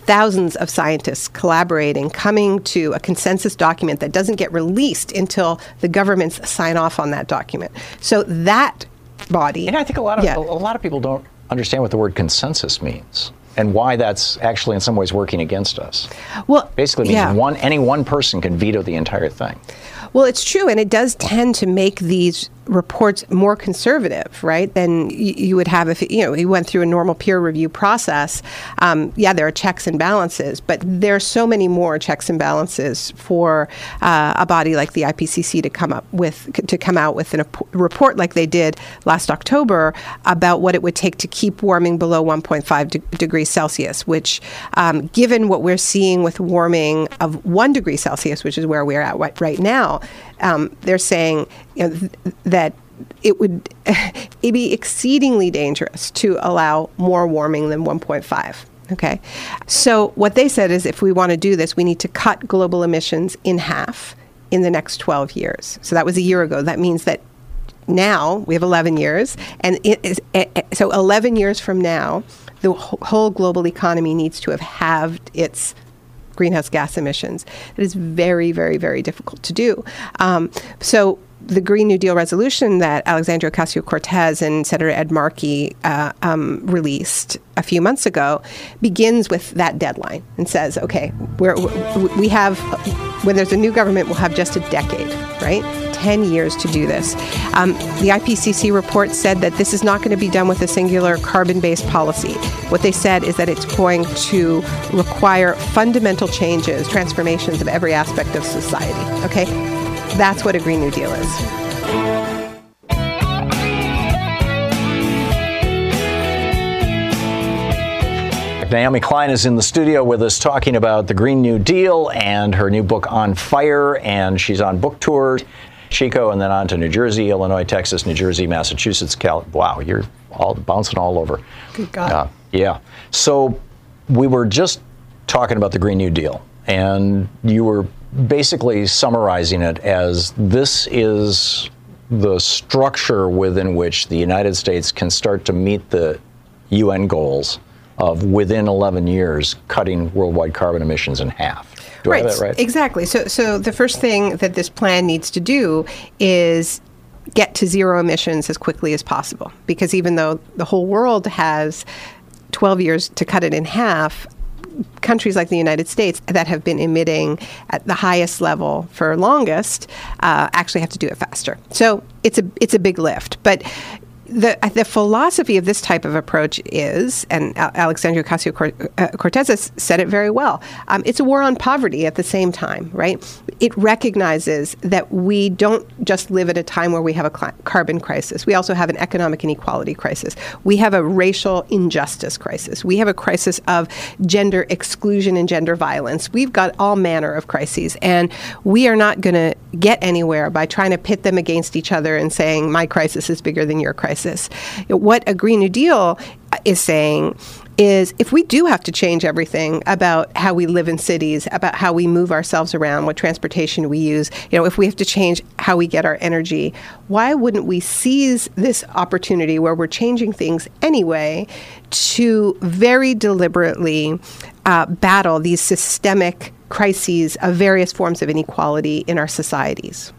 thousands of scientists collaborating, coming to a consensus document that doesn't get released until the governments sign off on that document. So that body. And I think a lot of yeah. a lot of people don't understand what the word consensus means and why that's actually in some ways working against us. Well, basically means yeah. one any one person can veto the entire thing. Well, it's true, and it does tend to make these reports more conservative, right, than you would have if you know you went through a normal peer review process. Um, yeah, there are checks and balances, but there are so many more checks and balances for uh, a body like the IPCC to come up with to come out with a report like they did last October about what it would take to keep warming below 1.5 de- degrees Celsius. Which, um, given what we're seeing with warming of one degree Celsius, which is where we're at right now, um, they're saying you know, th- that it would it'd (laughs) be exceedingly dangerous to allow more warming than 1.5. Okay. So what they said is if we want to do this, we need to cut global emissions in half in the next 12 years. So that was a year ago. That means that now we have 11 years and it eh, eh, so 11 years from now the whole global economy needs to have halved its greenhouse gas emissions. It is very, very, very difficult to do. Um, so the Green New Deal resolution that Alexandria Ocasio Cortez and Senator Ed Markey uh, um, released a few months ago begins with that deadline and says, okay, we have, when there's a new government, we'll have just a decade, right? 10 years to do this. Um, the IPCC report said that this is not going to be done with a singular carbon based policy. What they said is that it's going to require fundamental changes, transformations of every aspect of society. Okay? That's what a Green New Deal is. Naomi Klein is in the studio with us talking about the Green New Deal and her new book on fire, and she's on book tour. Chico, and then on to New Jersey, Illinois, Texas, New Jersey, Massachusetts, Cal. Wow, you're all bouncing all over. Good God. Uh, yeah. So we were just talking about the Green New Deal, and you were basically summarizing it as this is the structure within which the United States can start to meet the UN goals of within 11 years cutting worldwide carbon emissions in half. Do right, right? Exactly. So, so the first thing that this plan needs to do is get to zero emissions as quickly as possible. Because even though the whole world has 12 years to cut it in half, countries like the United States that have been emitting at the highest level for longest uh, actually have to do it faster. So it's a it's a big lift, but the, the philosophy of this type of approach is, and Alexandria Ocasio uh, Cortez said it very well, um, it's a war on poverty at the same time, right? It recognizes that we don't just live at a time where we have a cl- carbon crisis. We also have an economic inequality crisis. We have a racial injustice crisis. We have a crisis of gender exclusion and gender violence. We've got all manner of crises, and we are not going to get anywhere by trying to pit them against each other and saying, my crisis is bigger than your crisis crisis. What a Green New Deal is saying is if we do have to change everything about how we live in cities, about how we move ourselves around, what transportation we use, you know, if we have to change how we get our energy, why wouldn't we seize this opportunity where we're changing things anyway to very deliberately uh, battle these systemic crises of various forms of inequality in our societies?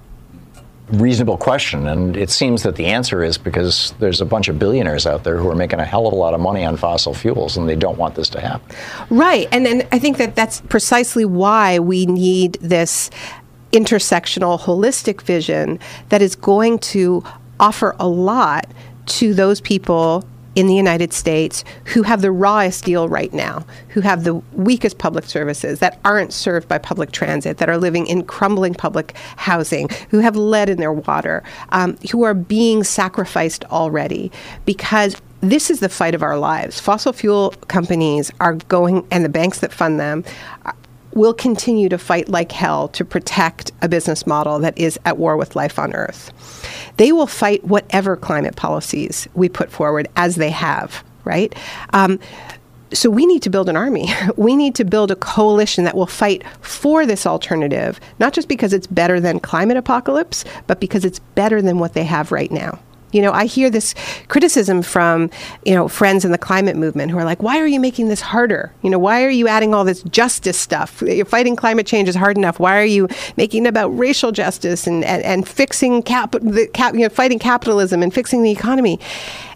Reasonable question, and it seems that the answer is because there's a bunch of billionaires out there who are making a hell of a lot of money on fossil fuels, and they don't want this to happen. Right, and and I think that that's precisely why we need this intersectional, holistic vision that is going to offer a lot to those people in the United States who have the rawest deal right now, who have the weakest public services, that aren't served by public transit, that are living in crumbling public housing, who have lead in their water, um, who are being sacrificed already because this is the fight of our lives. Fossil fuel companies are going, and the banks that fund them will continue to fight like hell to protect a business model that is at war with life on Earth. They will fight whatever climate policies we put forward as they have, right? Um, so we need to build an army. (laughs) We need to build a coalition that will fight for this alternative, not just because it's better than climate apocalypse, but because it's better than what they have right now. You know, I hear this criticism from, you know, friends in the climate movement who are like, why are you making this harder? You know, why are you adding all this justice stuff? You're fighting climate change is hard enough. Why are you making it about racial justice and, and, and fixing cap, the cap, you know, fighting capitalism and fixing the economy?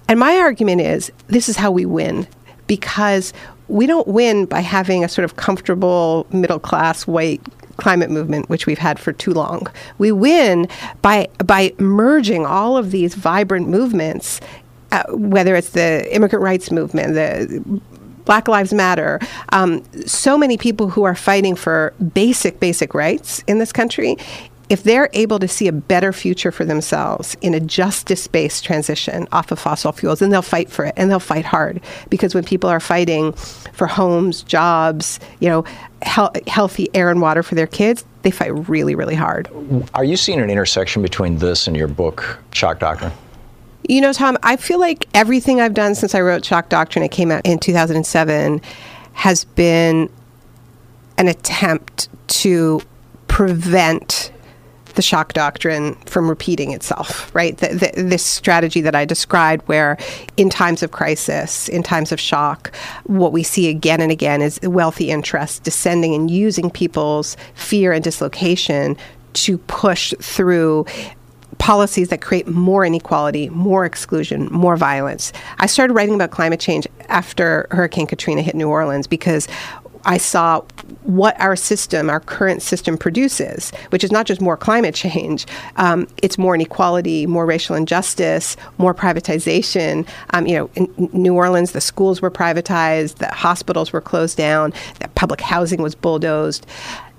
And my argument is this is how we win because we don't win by having a sort of comfortable middle class white climate movement, which we've had for too long. We win by by merging all of these vibrant movements, uh, whether it's the immigrant rights movement, the Black Lives Matter, um, so many people who are fighting for basic, basic rights in this country if they're able to see a better future for themselves in a justice based transition off of fossil fuels, then they'll fight for it and they'll fight hard. Because when people are fighting for homes, jobs, you know, he- healthy air and water for their kids, they fight really, really hard. Are you seeing an intersection between this and your book, Shock Doctrine? You know, Thom, I feel like everything I've done since I wrote Shock Doctrine, it came out in 2007, has been an attempt to prevent the shock doctrine from repeating itself, right? The, the, this strategy that I described, where in times of crisis, in times of shock, what we see again and again is wealthy interests descending and using people's fear and dislocation to push through policies that create more inequality, more exclusion, more violence. I started writing about climate change after Hurricane Katrina hit New Orleans because I saw what our system, our current system produces, which is not just more climate change, (laughs) um, it's more inequality, more racial injustice, more privatization. Um, you know, in New Orleans, the schools were privatized, the hospitals were closed down, the public housing was bulldozed.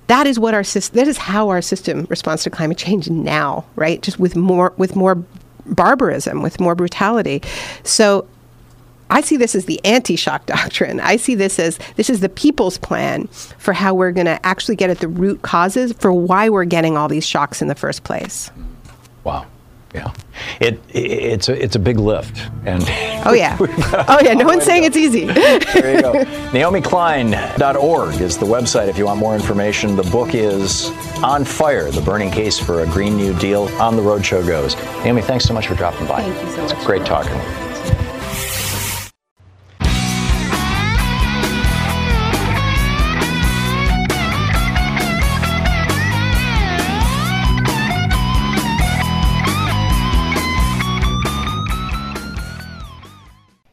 That is what our system. That is how our system responds to climate change now, right? Just with more with more barbarism, with more brutality. So I see this as the anti shock (laughs) doctrine. I see this as this is the people's plan for how we're going to actually get at the root causes for why we're getting all these shocks in the first place. Wow. Yeah, it, it, it's a it's a big lift, and (laughs) oh yeah, oh yeah. No one's saying it's easy. (laughs) there you go. NaomiKlein.org is the website if you want more information. The book is On Fire: The Burning Case for a Green New Deal. On the Roadshow goes. Naomi, thanks so much for dropping by. Thank you so much. It's great talking.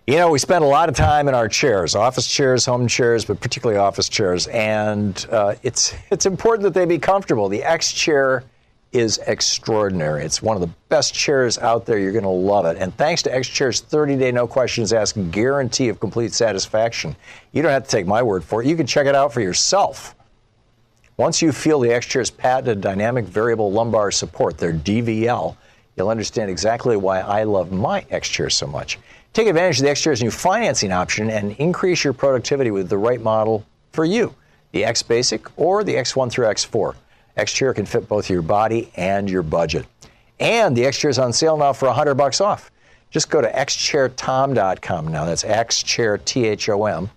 You know, we spend a lot of time in our chairs, office chairs, home chairs, but particularly office chairs, and uh, it's (laughs) it's important that they be comfortable. The X chair is extraordinary. It's one of the best chairs out there. You're going to love it. And thanks to X Chair's 30-day no questions asked guarantee of complete satisfaction, you don't have to take my word for it. You can check it out for yourself. Once you feel the X Chair's patented dynamic variable lumbar support, their DVL, you'll understand exactly why I love my X Chair so much. Take advantage of the X Chair's new financing option and increase your productivity with the right model for you the X Basic or the X1 through X4. X Chair can fit both your body and your budget. And the X Chair is on sale now for 100 bucks off. Just go to xchairtom.com now. That's xchair, T H O M,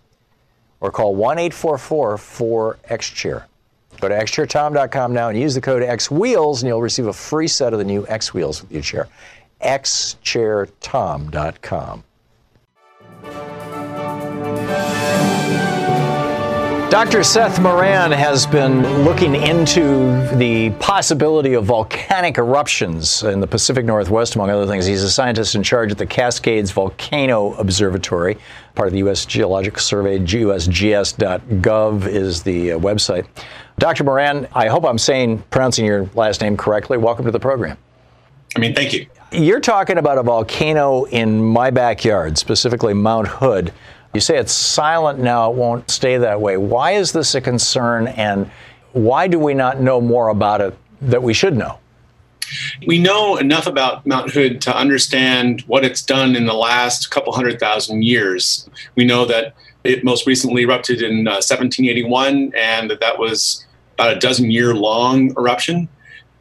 or call 1 844 4 XChair. Go to xchairtom.com now and use the code XWheels, and you'll receive a free set of the new X Wheels with your chair. xchairtom.com. Dr. Seth Moran has been looking into the possibility of volcanic eruptions in the Pacific Northwest, among other things. He's a scientist in charge at the Cascades Volcano Observatory, part of the U.S. Geological Survey. USGS.gov is the uh, website. Dr. Moran, I hope I'm saying pronouncing your last name correctly. Welcome to the program. I mean, thank you. You're talking about a volcano in my backyard, specifically Mount Hood. You say it's silent now, it won't stay that way. Why is this a concern, and why do we not know more about it that we should know? We know enough about Mount Hood to understand what it's done in the last couple hundred thousand years. We know that It most recently erupted in uh, 1781, and that that was about a dozen year long eruption.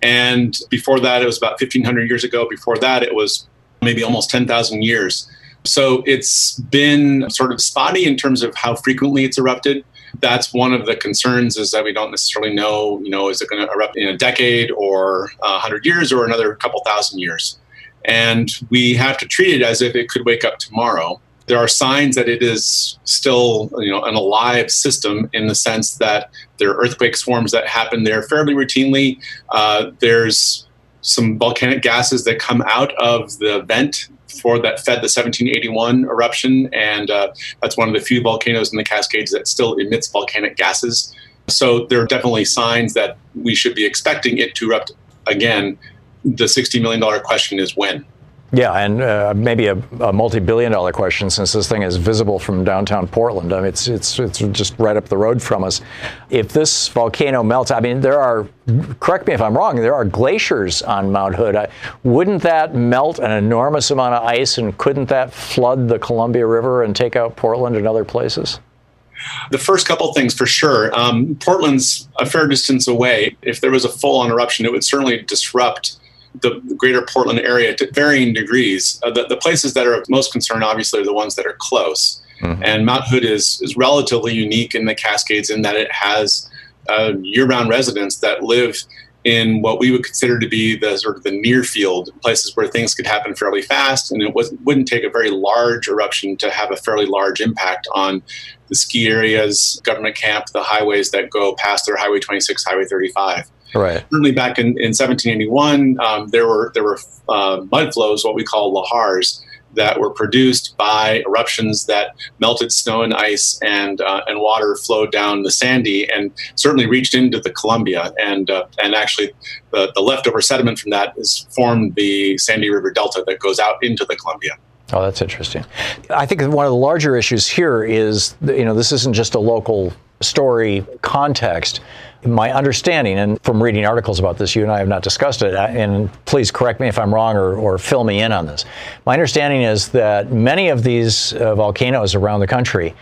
And before that, it was about 1,500 years ago. Before that, it was maybe almost 10,000 years. So it's been sort of spotty in terms of how frequently it's erupted. That's one of the concerns is that we don't necessarily know, you know, is it going to erupt in a decade or a 100 years or another couple thousand years? And we have to treat it as if it could wake up tomorrow there are signs that it is still you know an alive system in the sense that there are earthquake swarms that happen there fairly routinely. Uh, there's some volcanic gases that come out of the vent for that fed the 1781 eruption, and uh, that's one of the few volcanoes in the Cascades that still emits volcanic gases. So there are definitely signs that we should be expecting it to erupt again. The $60 million question is when. Yeah, and uh, maybe a, a, multi-billion-dollar question since this thing is visible from downtown Portland. I mean, it's it's it's just right up the road from us. If this volcano melts, I mean, there are. Correct me if I'm wrong. There are glaciers on Mount Hood. I, wouldn't that melt an enormous amount of ice, and couldn't that flood the Columbia River and take out Portland and other places? The first couple things for sure. Um, Portland's a fair distance away. If there was a full-on eruption, it would certainly disrupt the greater Portland area to varying degrees. Uh, the, the, places that are of most concern, obviously, are the ones that are close. Mm-hmm. And Mount Hood is, is relatively unique in the Cascades in that it has uh, year round residents that live in what we would consider to be the sort of the near field places where things could happen fairly fast and it was, wouldn't take a very large eruption to have a fairly large impact on the ski areas government camp the highways that go past their highway 26 highway 35 Right. Certainly, back in, in 1781, um, there were there were uh, mud flows, what we call lahars, that were produced by eruptions that melted snow and ice and uh, and water flowed down the Sandy and certainly reached into the Columbia and uh, and actually the, the leftover sediment from that has formed the Sandy River Delta that goes out into the Columbia. Oh, that's interesting. I think one of the larger issues here is, you know, this isn't just a local story context. My understanding, and from reading articles about this, you and I have not discussed it, and please correct me if I'm wrong or, or fill me in on this. My understanding is that many of these uh, volcanoes around the country,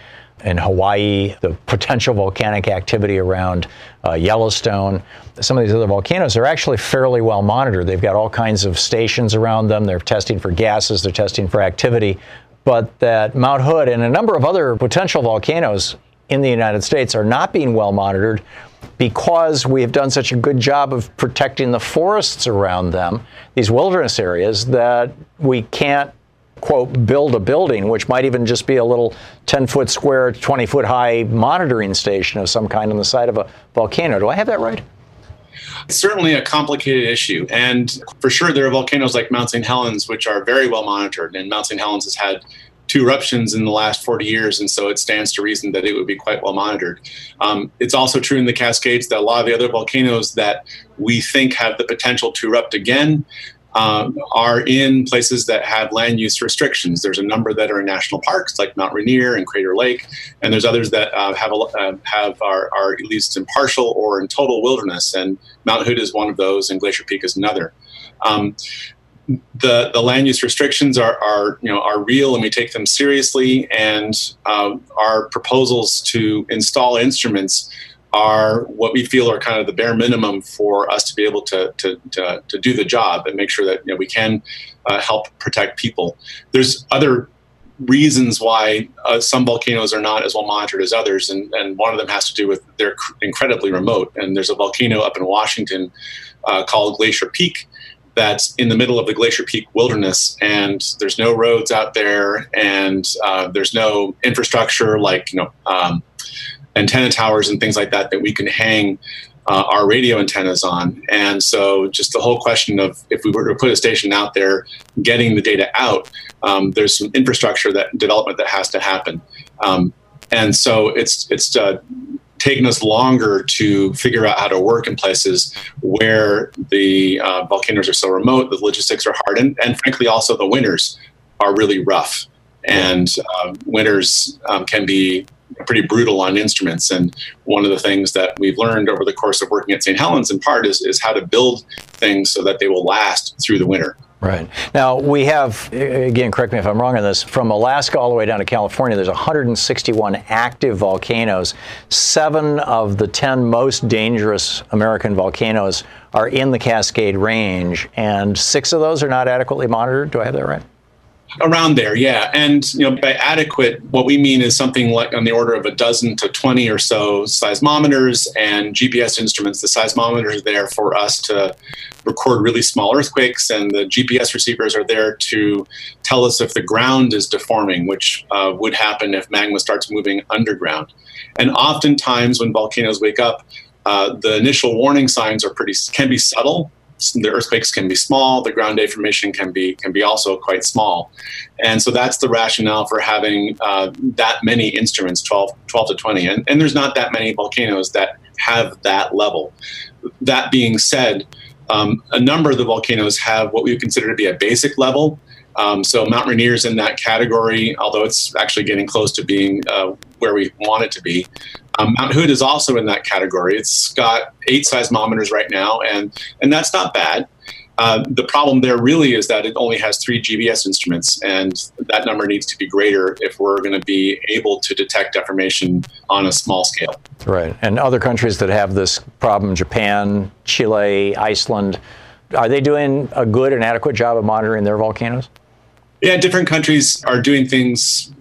in Hawaii, the potential volcanic activity around uh, Yellowstone, some of these other volcanoes are actually fairly well monitored. They've got all kinds of stations around them. They're testing for gases, they're testing for activity. But that Mount Hood and a number of other potential volcanoes in the United States are not being well monitored because we have done such a good job of protecting the forests around them, these wilderness areas, that we can't, quote, build a building, which might even just be a little 10 foot square, 20 foot high monitoring station of some kind on the side of a volcano. Do I have that right? It's certainly a complicated issue. And for sure, there are volcanoes like Mount St. Helens, which are very well monitored. And Mount St. Helens has had two eruptions in the last 40 years, and so it stands to reason that it would be quite well monitored. Um, it's also true in the Cascades that a lot of the other volcanoes that we think have the potential to erupt again um, are in places that have land use restrictions. There's a number that are in national parks, like Mount Rainier and Crater Lake, and there's others that uh, have a, uh, have are, are at least in partial or in total wilderness. And Mount Hood is one of those, and Glacier Peak is another. Um, the the land use restrictions are are you know are real and we take them seriously and uh, our proposals to install instruments are what we feel are kind of the bare minimum for us to be able to to, to, to do the job and make sure that you know, we can uh, help protect people. There's other reasons why uh, some volcanoes are not as well monitored as others, and, and one of them has to do with they're incredibly remote. And there's a volcano up in Washington uh, called Glacier Peak that's in the middle of the Glacier Peak wilderness, and there's no roads out there, and uh, there's no infrastructure like you know um, antenna towers and things like that that we can hang uh, our radio antennas on. And so, just the whole question of if we were to put a station out there, getting the data out, um, there's some infrastructure that development that has to happen. Um, and so it's it's uh, taken us longer to figure out how to work in places where the uh, volcanoes are so remote, the logistics are hard, and, and frankly, also the winters are really rough. And uh, winters um, can be pretty brutal on instruments. And one of the things that we've learned over the course of working at St. Helens, in part, is, is how to build things so that they will last through the winter. Right. Now, we have, again, correct me if I'm wrong on this, from Alaska all the way down to California, there's 161 active volcanoes. Seven of the 10 most dangerous American volcanoes are in the Cascade Range, and six of those are not adequately monitored. Do I have that right? Around there, yeah. And you know, by adequate, what we mean is something like on the order of a dozen to 20 or so seismometers and GPS instruments. The seismometers are there for us to record really small earthquakes, and the GPS receivers are there to tell us if the ground is deforming, which uh, would happen if magma starts moving underground. And oftentimes, when volcanoes wake up, uh, the initial warning signs are pretty can be subtle the earthquakes can be small, the ground deformation can be can be also quite small, and so that's the rationale for having uh, that many instruments, 12, 12 to twenty, and, and there's not that many volcanoes that have that level. That being said, um, a number of the volcanoes have what we consider to be a basic level. Um, so Mount Rainier is in that category, although it's actually getting close to being uh, where we want it to be. Um, Mount Hood is also in that category. It's got eight seismometers right now, and and that's not bad. Uh, the problem there really is that it only has three GPS instruments, and that number needs to be greater if we're going to be able to detect deformation on a small scale. Right. And other countries that have this problem, Japan, Chile, Iceland, are they doing a good and adequate job of monitoring their volcanoes? Yeah, different countries are doing things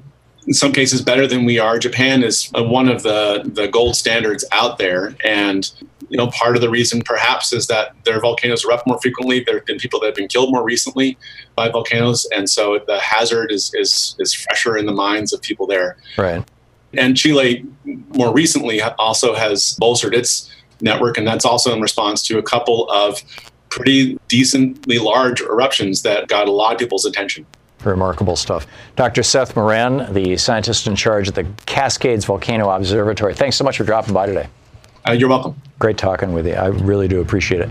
in some cases better than we are. Japan is uh, one of the the gold standards out there, and you know part of the reason perhaps is that their volcanoes erupt more frequently. There have been people that have been killed more recently by volcanoes, and so the hazard is is is fresher in the minds of people there. Right. And Chile more recently also has bolstered its network, and that's also in response to a couple of pretty decently large eruptions that got a lot of people's attention. Remarkable stuff. Dr. Seth Moran, the scientist in charge at the Cascades Volcano Observatory. Thanks so much for dropping by today. Uh, you're welcome. Great talking with you. I really do appreciate it.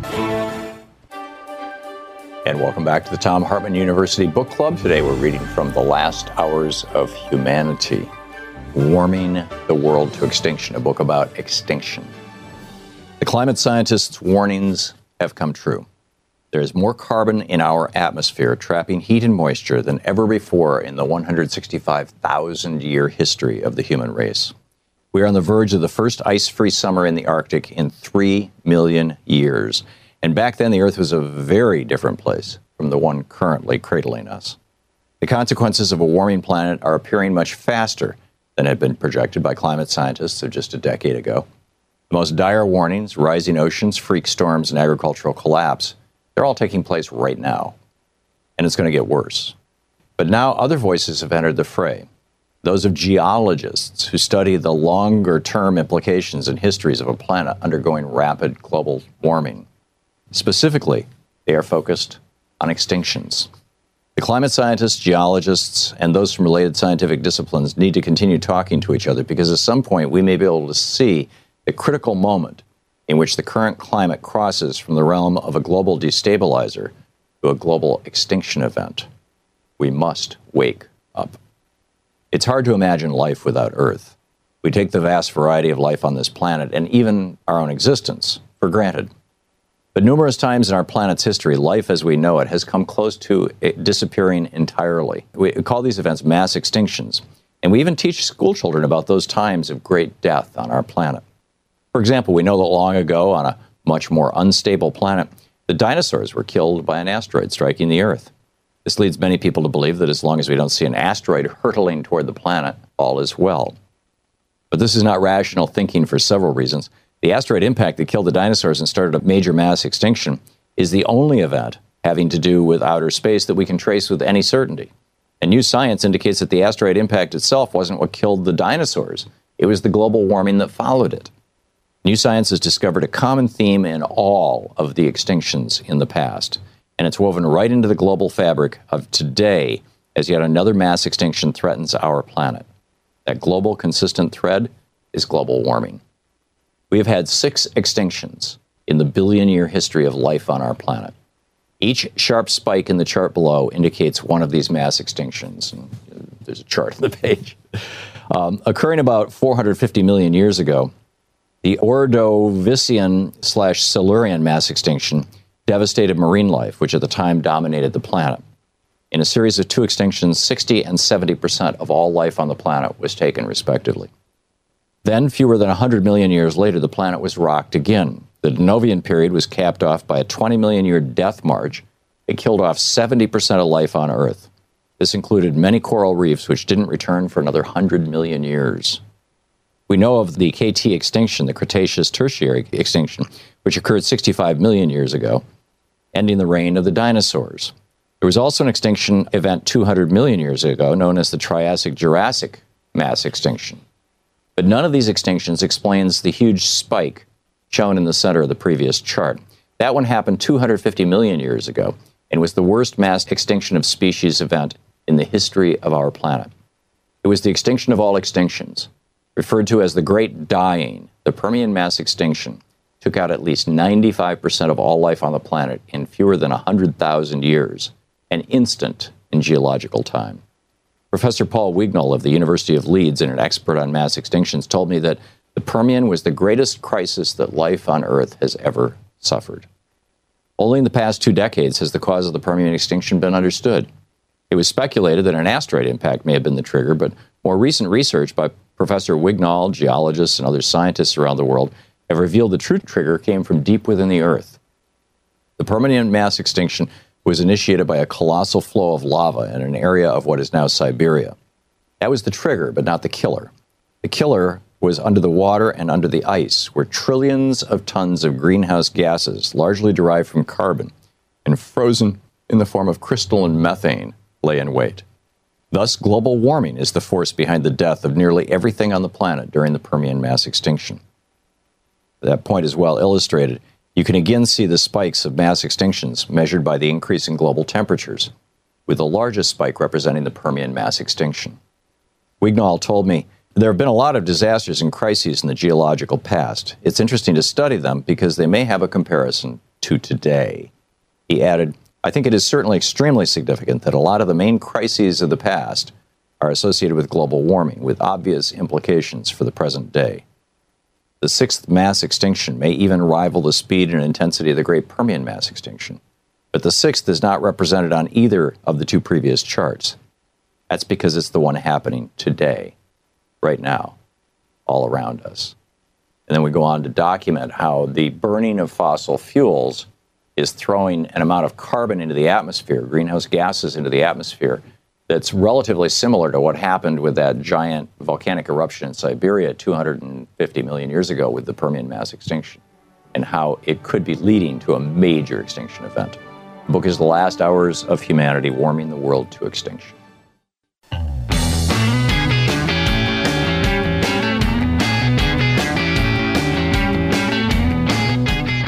And welcome back to the Thom Hartmann University Book Club. Today we're reading from The Last Hours of Humanity Warming the World to Extinction, a book about extinction. The climate scientists' warnings have come true. There is more carbon in our atmosphere, trapping heat and moisture than ever before in the 165,000 year history of the human race. We are on the verge of the first ice free summer in the Arctic in 3 million years. And back then, the Earth was a very different place from the one currently cradling us. The consequences of a warming planet are appearing much faster than had been projected by climate scientists of just a decade ago. The most dire warnings rising oceans, freak storms, and agricultural collapse they're all taking place right now. And it's going to get worse. But now other voices have entered the fray. Those of geologists who study the longer term implications and histories of a planet undergoing rapid global warming. Specifically, they are focused on extinctions. The climate scientists, geologists, and those from related scientific disciplines need to continue talking to each other because at some point we may be able to see the critical moment in which the current climate crosses from the realm of a global destabilizer to a global extinction event. We must wake up. It's hard to imagine life without Earth. We take the vast variety of life on this planet and even our own existence for granted. But numerous times in our planet's history, life as we know it has come close to disappearing entirely. We call these events mass extinctions, and we even teach schoolchildren about those times of great death on our planet. For example, we know that long ago, on a much more unstable planet, the dinosaurs were killed by an asteroid striking the Earth. This leads many people to believe that as long as we don't see an asteroid hurtling toward the planet, all is well. But this is not rational thinking for several reasons. The asteroid impact that killed the dinosaurs and started a major mass extinction is the only event having to do with outer space that we can trace with any certainty. And new science indicates that the asteroid impact itself wasn't what killed the dinosaurs, it was the global warming that followed it. New science has discovered a common theme in all of the extinctions in the past, and it's woven right into the global fabric of today as yet another mass extinction threatens our planet. That global consistent thread is global warming. We have had six extinctions in the billion year history of life on our planet. Each sharp spike in the chart below indicates one of these mass extinctions. There's a chart on the (laughs) page. Um, occurring about 450 million years ago, the Ordovician slash Silurian mass extinction devastated marine life, which at the time dominated the planet. In a series of two extinctions, 60 and 70 percent of all life on the planet was taken, respectively. Then, fewer than 100 million years later, the planet was rocked again. The Devonian period was capped off by a 20 million year death march. It killed off 70 percent of life on Earth. This included many coral reefs, which didn't return for another 100 million years. We know of the KT extinction, the Cretaceous Tertiary extinction, which occurred 65 million years ago, ending the reign of the dinosaurs. There was also an extinction event 200 million years ago known as the Triassic Jurassic mass extinction. But none of these extinctions explains the huge spike shown in the center of the previous chart. That one happened 250 million years ago and was the worst mass extinction of species event in the history of our planet. It was the extinction of all extinctions, referred to as the Great Dying, the Permian mass extinction, took out at least 95% of all life on the planet in fewer than 100,000 years, an instant in geological time. Professor Paul Wignall of the University of Leeds and an expert on mass extinctions told me that the Permian was the greatest crisis that life on Earth has ever suffered. Only in the past two decades has the cause of the Permian extinction been understood. It was speculated that an asteroid impact may have been the trigger, but more recent research by Professor Wignall, geologists, and other scientists around the world have revealed the true trigger came from deep within the Earth. The Permian mass extinction was initiated by a colossal flow of lava in an area of what is now Siberia. That was the trigger, but not the killer. The killer was under the water and under the ice, where trillions of tons of greenhouse gases, largely derived from carbon and frozen in the form of crystalline methane, lay in wait. Thus, global warming is the force behind the death of nearly everything on the planet during the Permian mass extinction. That point is well illustrated. You can again see the spikes of mass extinctions measured by the increase in global temperatures, with the largest spike representing the Permian mass extinction. Wignall told me there have been a lot of disasters and crises in the geological past. It's interesting to study them because they may have a comparison to today. He added, I think it is certainly extremely significant that a lot of the main crises of the past are associated with global warming, with obvious implications for the present day. The sixth mass extinction may even rival the speed and intensity of the Great Permian mass extinction, but the sixth is not represented on either of the two previous charts. That's because it's the one happening today, right now, all around us. And then we go on to document how the burning of fossil fuels is throwing an amount of carbon into the atmosphere, greenhouse gases into the atmosphere, that's relatively similar to what happened with that giant volcanic eruption in Siberia 250 million years ago with the Permian mass extinction, and how it could be leading to a major extinction event. The book is The Last Hours of Humanity Warming the World to Extinction.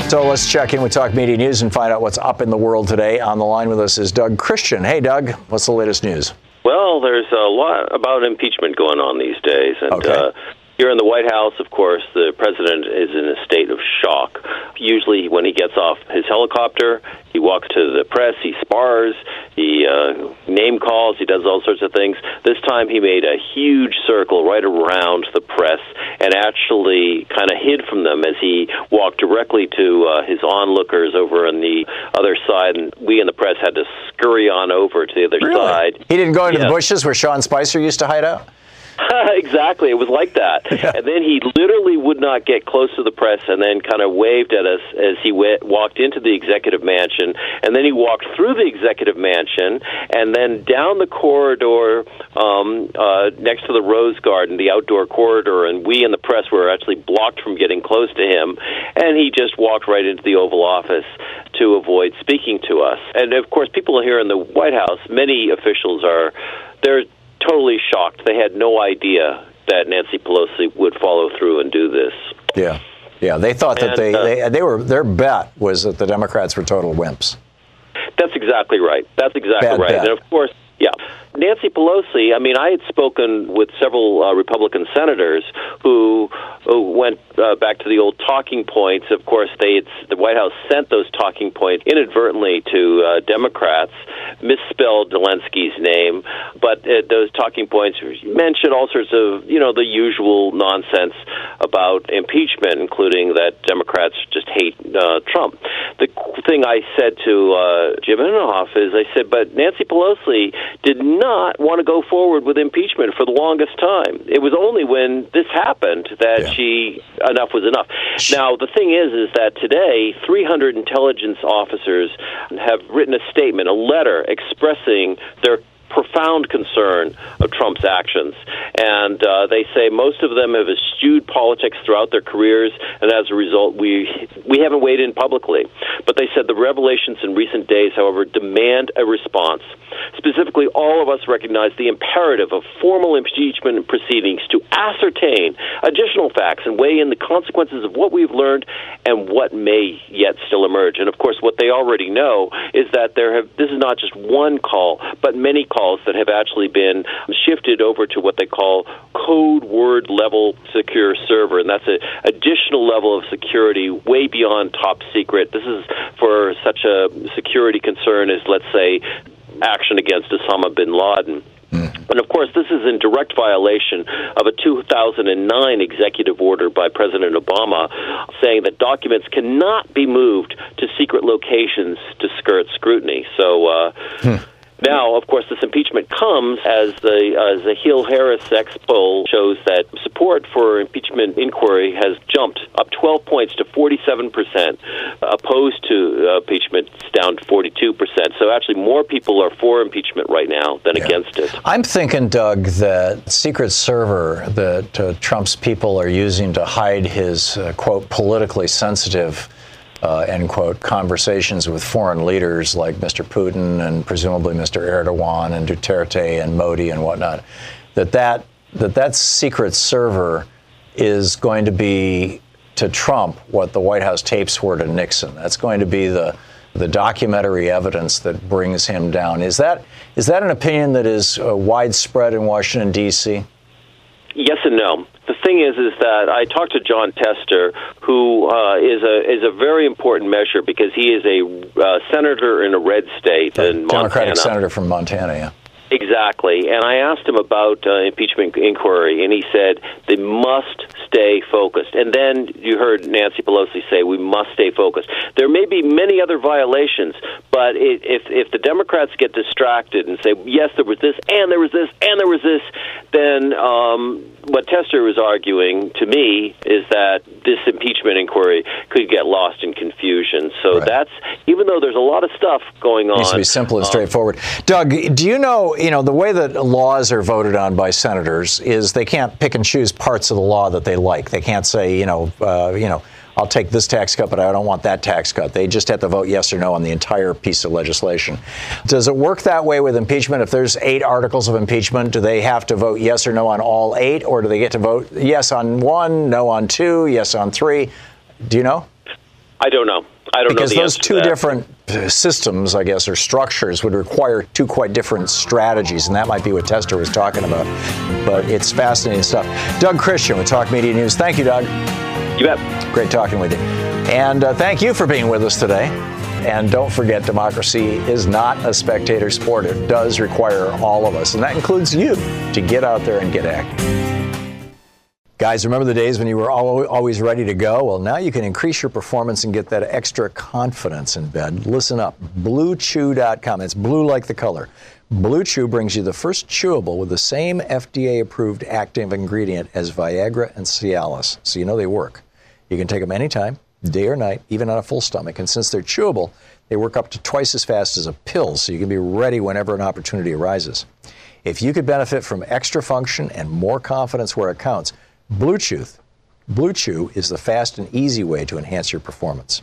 So let's check in with Talk Media News and find out what's up in the world today. On the line with us is Doug Christian. Hey, Doug, what's the latest news? Well, there's a lot about impeachment going on these days, and Okay. uh, here in the White House, of course, the president is in a state of shock. Usually, when he gets off his helicopter, he walks to the press, he spars, he uh, name calls, he does all sorts of things. This time, he made a huge circle right around the press and actually kind of hid from them as he walked directly to uh, his onlookers over on the other side, and we in the press had to scurry on over to the other side. He didn't go into the bushes where Sean Spicer used to hide out? (laughs) exactly. It was like that. (laughs) And then he literally would not get close to the press and then kind of waved at us as he went, walked into the executive mansion. And then he walked through the executive mansion and then down the corridor um, uh, next to the Rose Garden, the outdoor corridor. And we in the press were actually blocked from getting close to him. And he just walked right into the Oval Office to avoid speaking to us. And of course, people here in the White House, many officials are, they're totally shocked. They had no idea that Nancy Pelosi would follow through and do this. Yeah. Yeah, they thought that And, they, uh, they they were their bet was that the Democrats were total wimps. That's exactly right. That's exactly Bad right. bet. And of course, yeah. Nancy Pelosi, I mean, I had spoken with several uh, Republican senators who went uh, back to the old talking points. Of course, they the White House sent those talking points inadvertently to uh, Democrats, misspelled Zelensky's name, but uh, those talking points mentioned all sorts of you know the usual nonsense about impeachment, including that Democrats just hate uh, Trump. The thing I said to uh, Jim Inhofe is, I said, but Nancy Pelosi did not want to go forward with impeachment for the longest time. It was only when this happened that yeah. she enough was enough. Now the thing is, is that today 300 intelligence officers have written a statement, a letter expressing their profound concern of Trump's actions. And uh, they say most of them have eschewed politics throughout their careers, and as a result, we we haven't weighed in publicly. But they said the revelations in recent days, however, demand a response. Specifically, all of us recognize the imperative of formal impeachment proceedings to ascertain additional facts and weigh in the consequences of what we've learned and what may yet still emerge. And of course, what they already know is that there have this is not just one call, but many calls calls that have actually been shifted over to what they call code word level secure server, and that's an additional level of security way beyond top secret. This is for such a security concern as, let's say, action against Osama bin Laden. Mm. And of course, this is in direct violation of a 2009 executive order by President Obama saying that documents cannot be moved to secret locations to skirt scrutiny. So, uh, hmm. Now, of course, this impeachment comes as the as the Hill Harris X poll shows that support for impeachment inquiry has jumped up 12 points to 47 percent. Opposed to uh, impeachment, down 42 percent. So actually, more people are for impeachment right now than yeah. against it. I'm thinking, Doug, that secret server that uh, Trump's people are using to hide his uh, quote politically sensitive uh, end quote, conversations with foreign leaders like Mr. Putin and presumably Mr. Erdogan and Duterte and Modi and whatnot, that that, that, that secret server is going to be to Trump what the White House tapes were to Nixon. That's going to be the, the documentary evidence that brings him down. Is that, is that an opinion that is uh, widespread in Washington, D.C.? Yes and no the thing is, is that I talked to Jon Tester, who uh, is a is a very important measure because he is a uh, senator in a red state in Democratic senator from Montana. Yeah. Exactly. And I asked him about uh, impeachment inquiry, and he said they must stay focused. And then you heard Nancy Pelosi say we must stay focused. There may be many other violations, but it, if if the Democrats get distracted and say yes, there was this, and there was this, and there was this, then um, what Tester was arguing to me is that this impeachment inquiry could get lost in confusion. So right. that's even though there's a lot of stuff going on. It needs to be simple and um, straightforward. Doug, do you know? You know the way that laws are voted on by senators is they can't pick and choose parts of the law that they like. They can't say, you know, uh, you know. I'll take this tax cut, but I don't want that tax cut. They just have to vote yes or no on the entire piece of legislation. Does it work that way with impeachment? If there's eight articles of impeachment, do they have to vote yes or no on all eight, or do they get to vote yes on one, no on two, yes on three? Do you know? I don't know. I don't because know those two different systems, I guess, or structures would require two quite different strategies, and that might be what Tester was talking about. But it's fascinating stuff. Doug Christian with Talk Media News. Thank you, Doug. You bet. Great talking with you. And uh, thank you for being with us today. And don't forget, democracy is not a spectator sport. It does require all of us, and that includes you, to get out there and get active. Guys, remember the days when you were always ready to go? Well, now you can increase your performance and get that extra confidence in bed. Listen up BlueChew.com. It's blue like the color. Blue Chew brings you the first chewable with the same FDA approved active ingredient as Viagra and Cialis, so you know they work. You can take them anytime, day or night, even on a full stomach. And since they're chewable, they work up to twice as fast as a pill, so you can be ready whenever an opportunity arises. If you could benefit from extra function and more confidence where it counts, Blue Chew, Blue Chew is the fast and easy way to enhance your performance.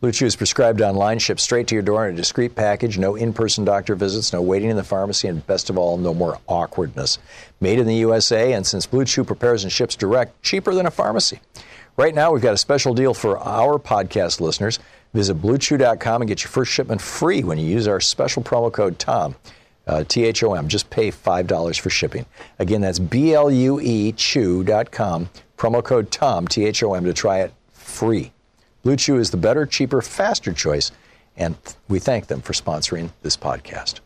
Blue Chew is prescribed online, shipped straight to your door in a discreet package, no in person doctor visits, no waiting in the pharmacy, and best of all, no more awkwardness. Made in the USA, and since Blue Chew prepares and ships direct, cheaper than a pharmacy. Right now, we've got a special deal for our podcast listeners. Visit bluechew.com and get your first shipment free when you use our special promo code TOM. Uh, T H O M. Just pay $5 for shipping. Again, that's B L U E chew.com Promo code TOM, T H O M, to try it free. Blue Chew is the better, cheaper, faster choice, and we thank them for sponsoring this podcast.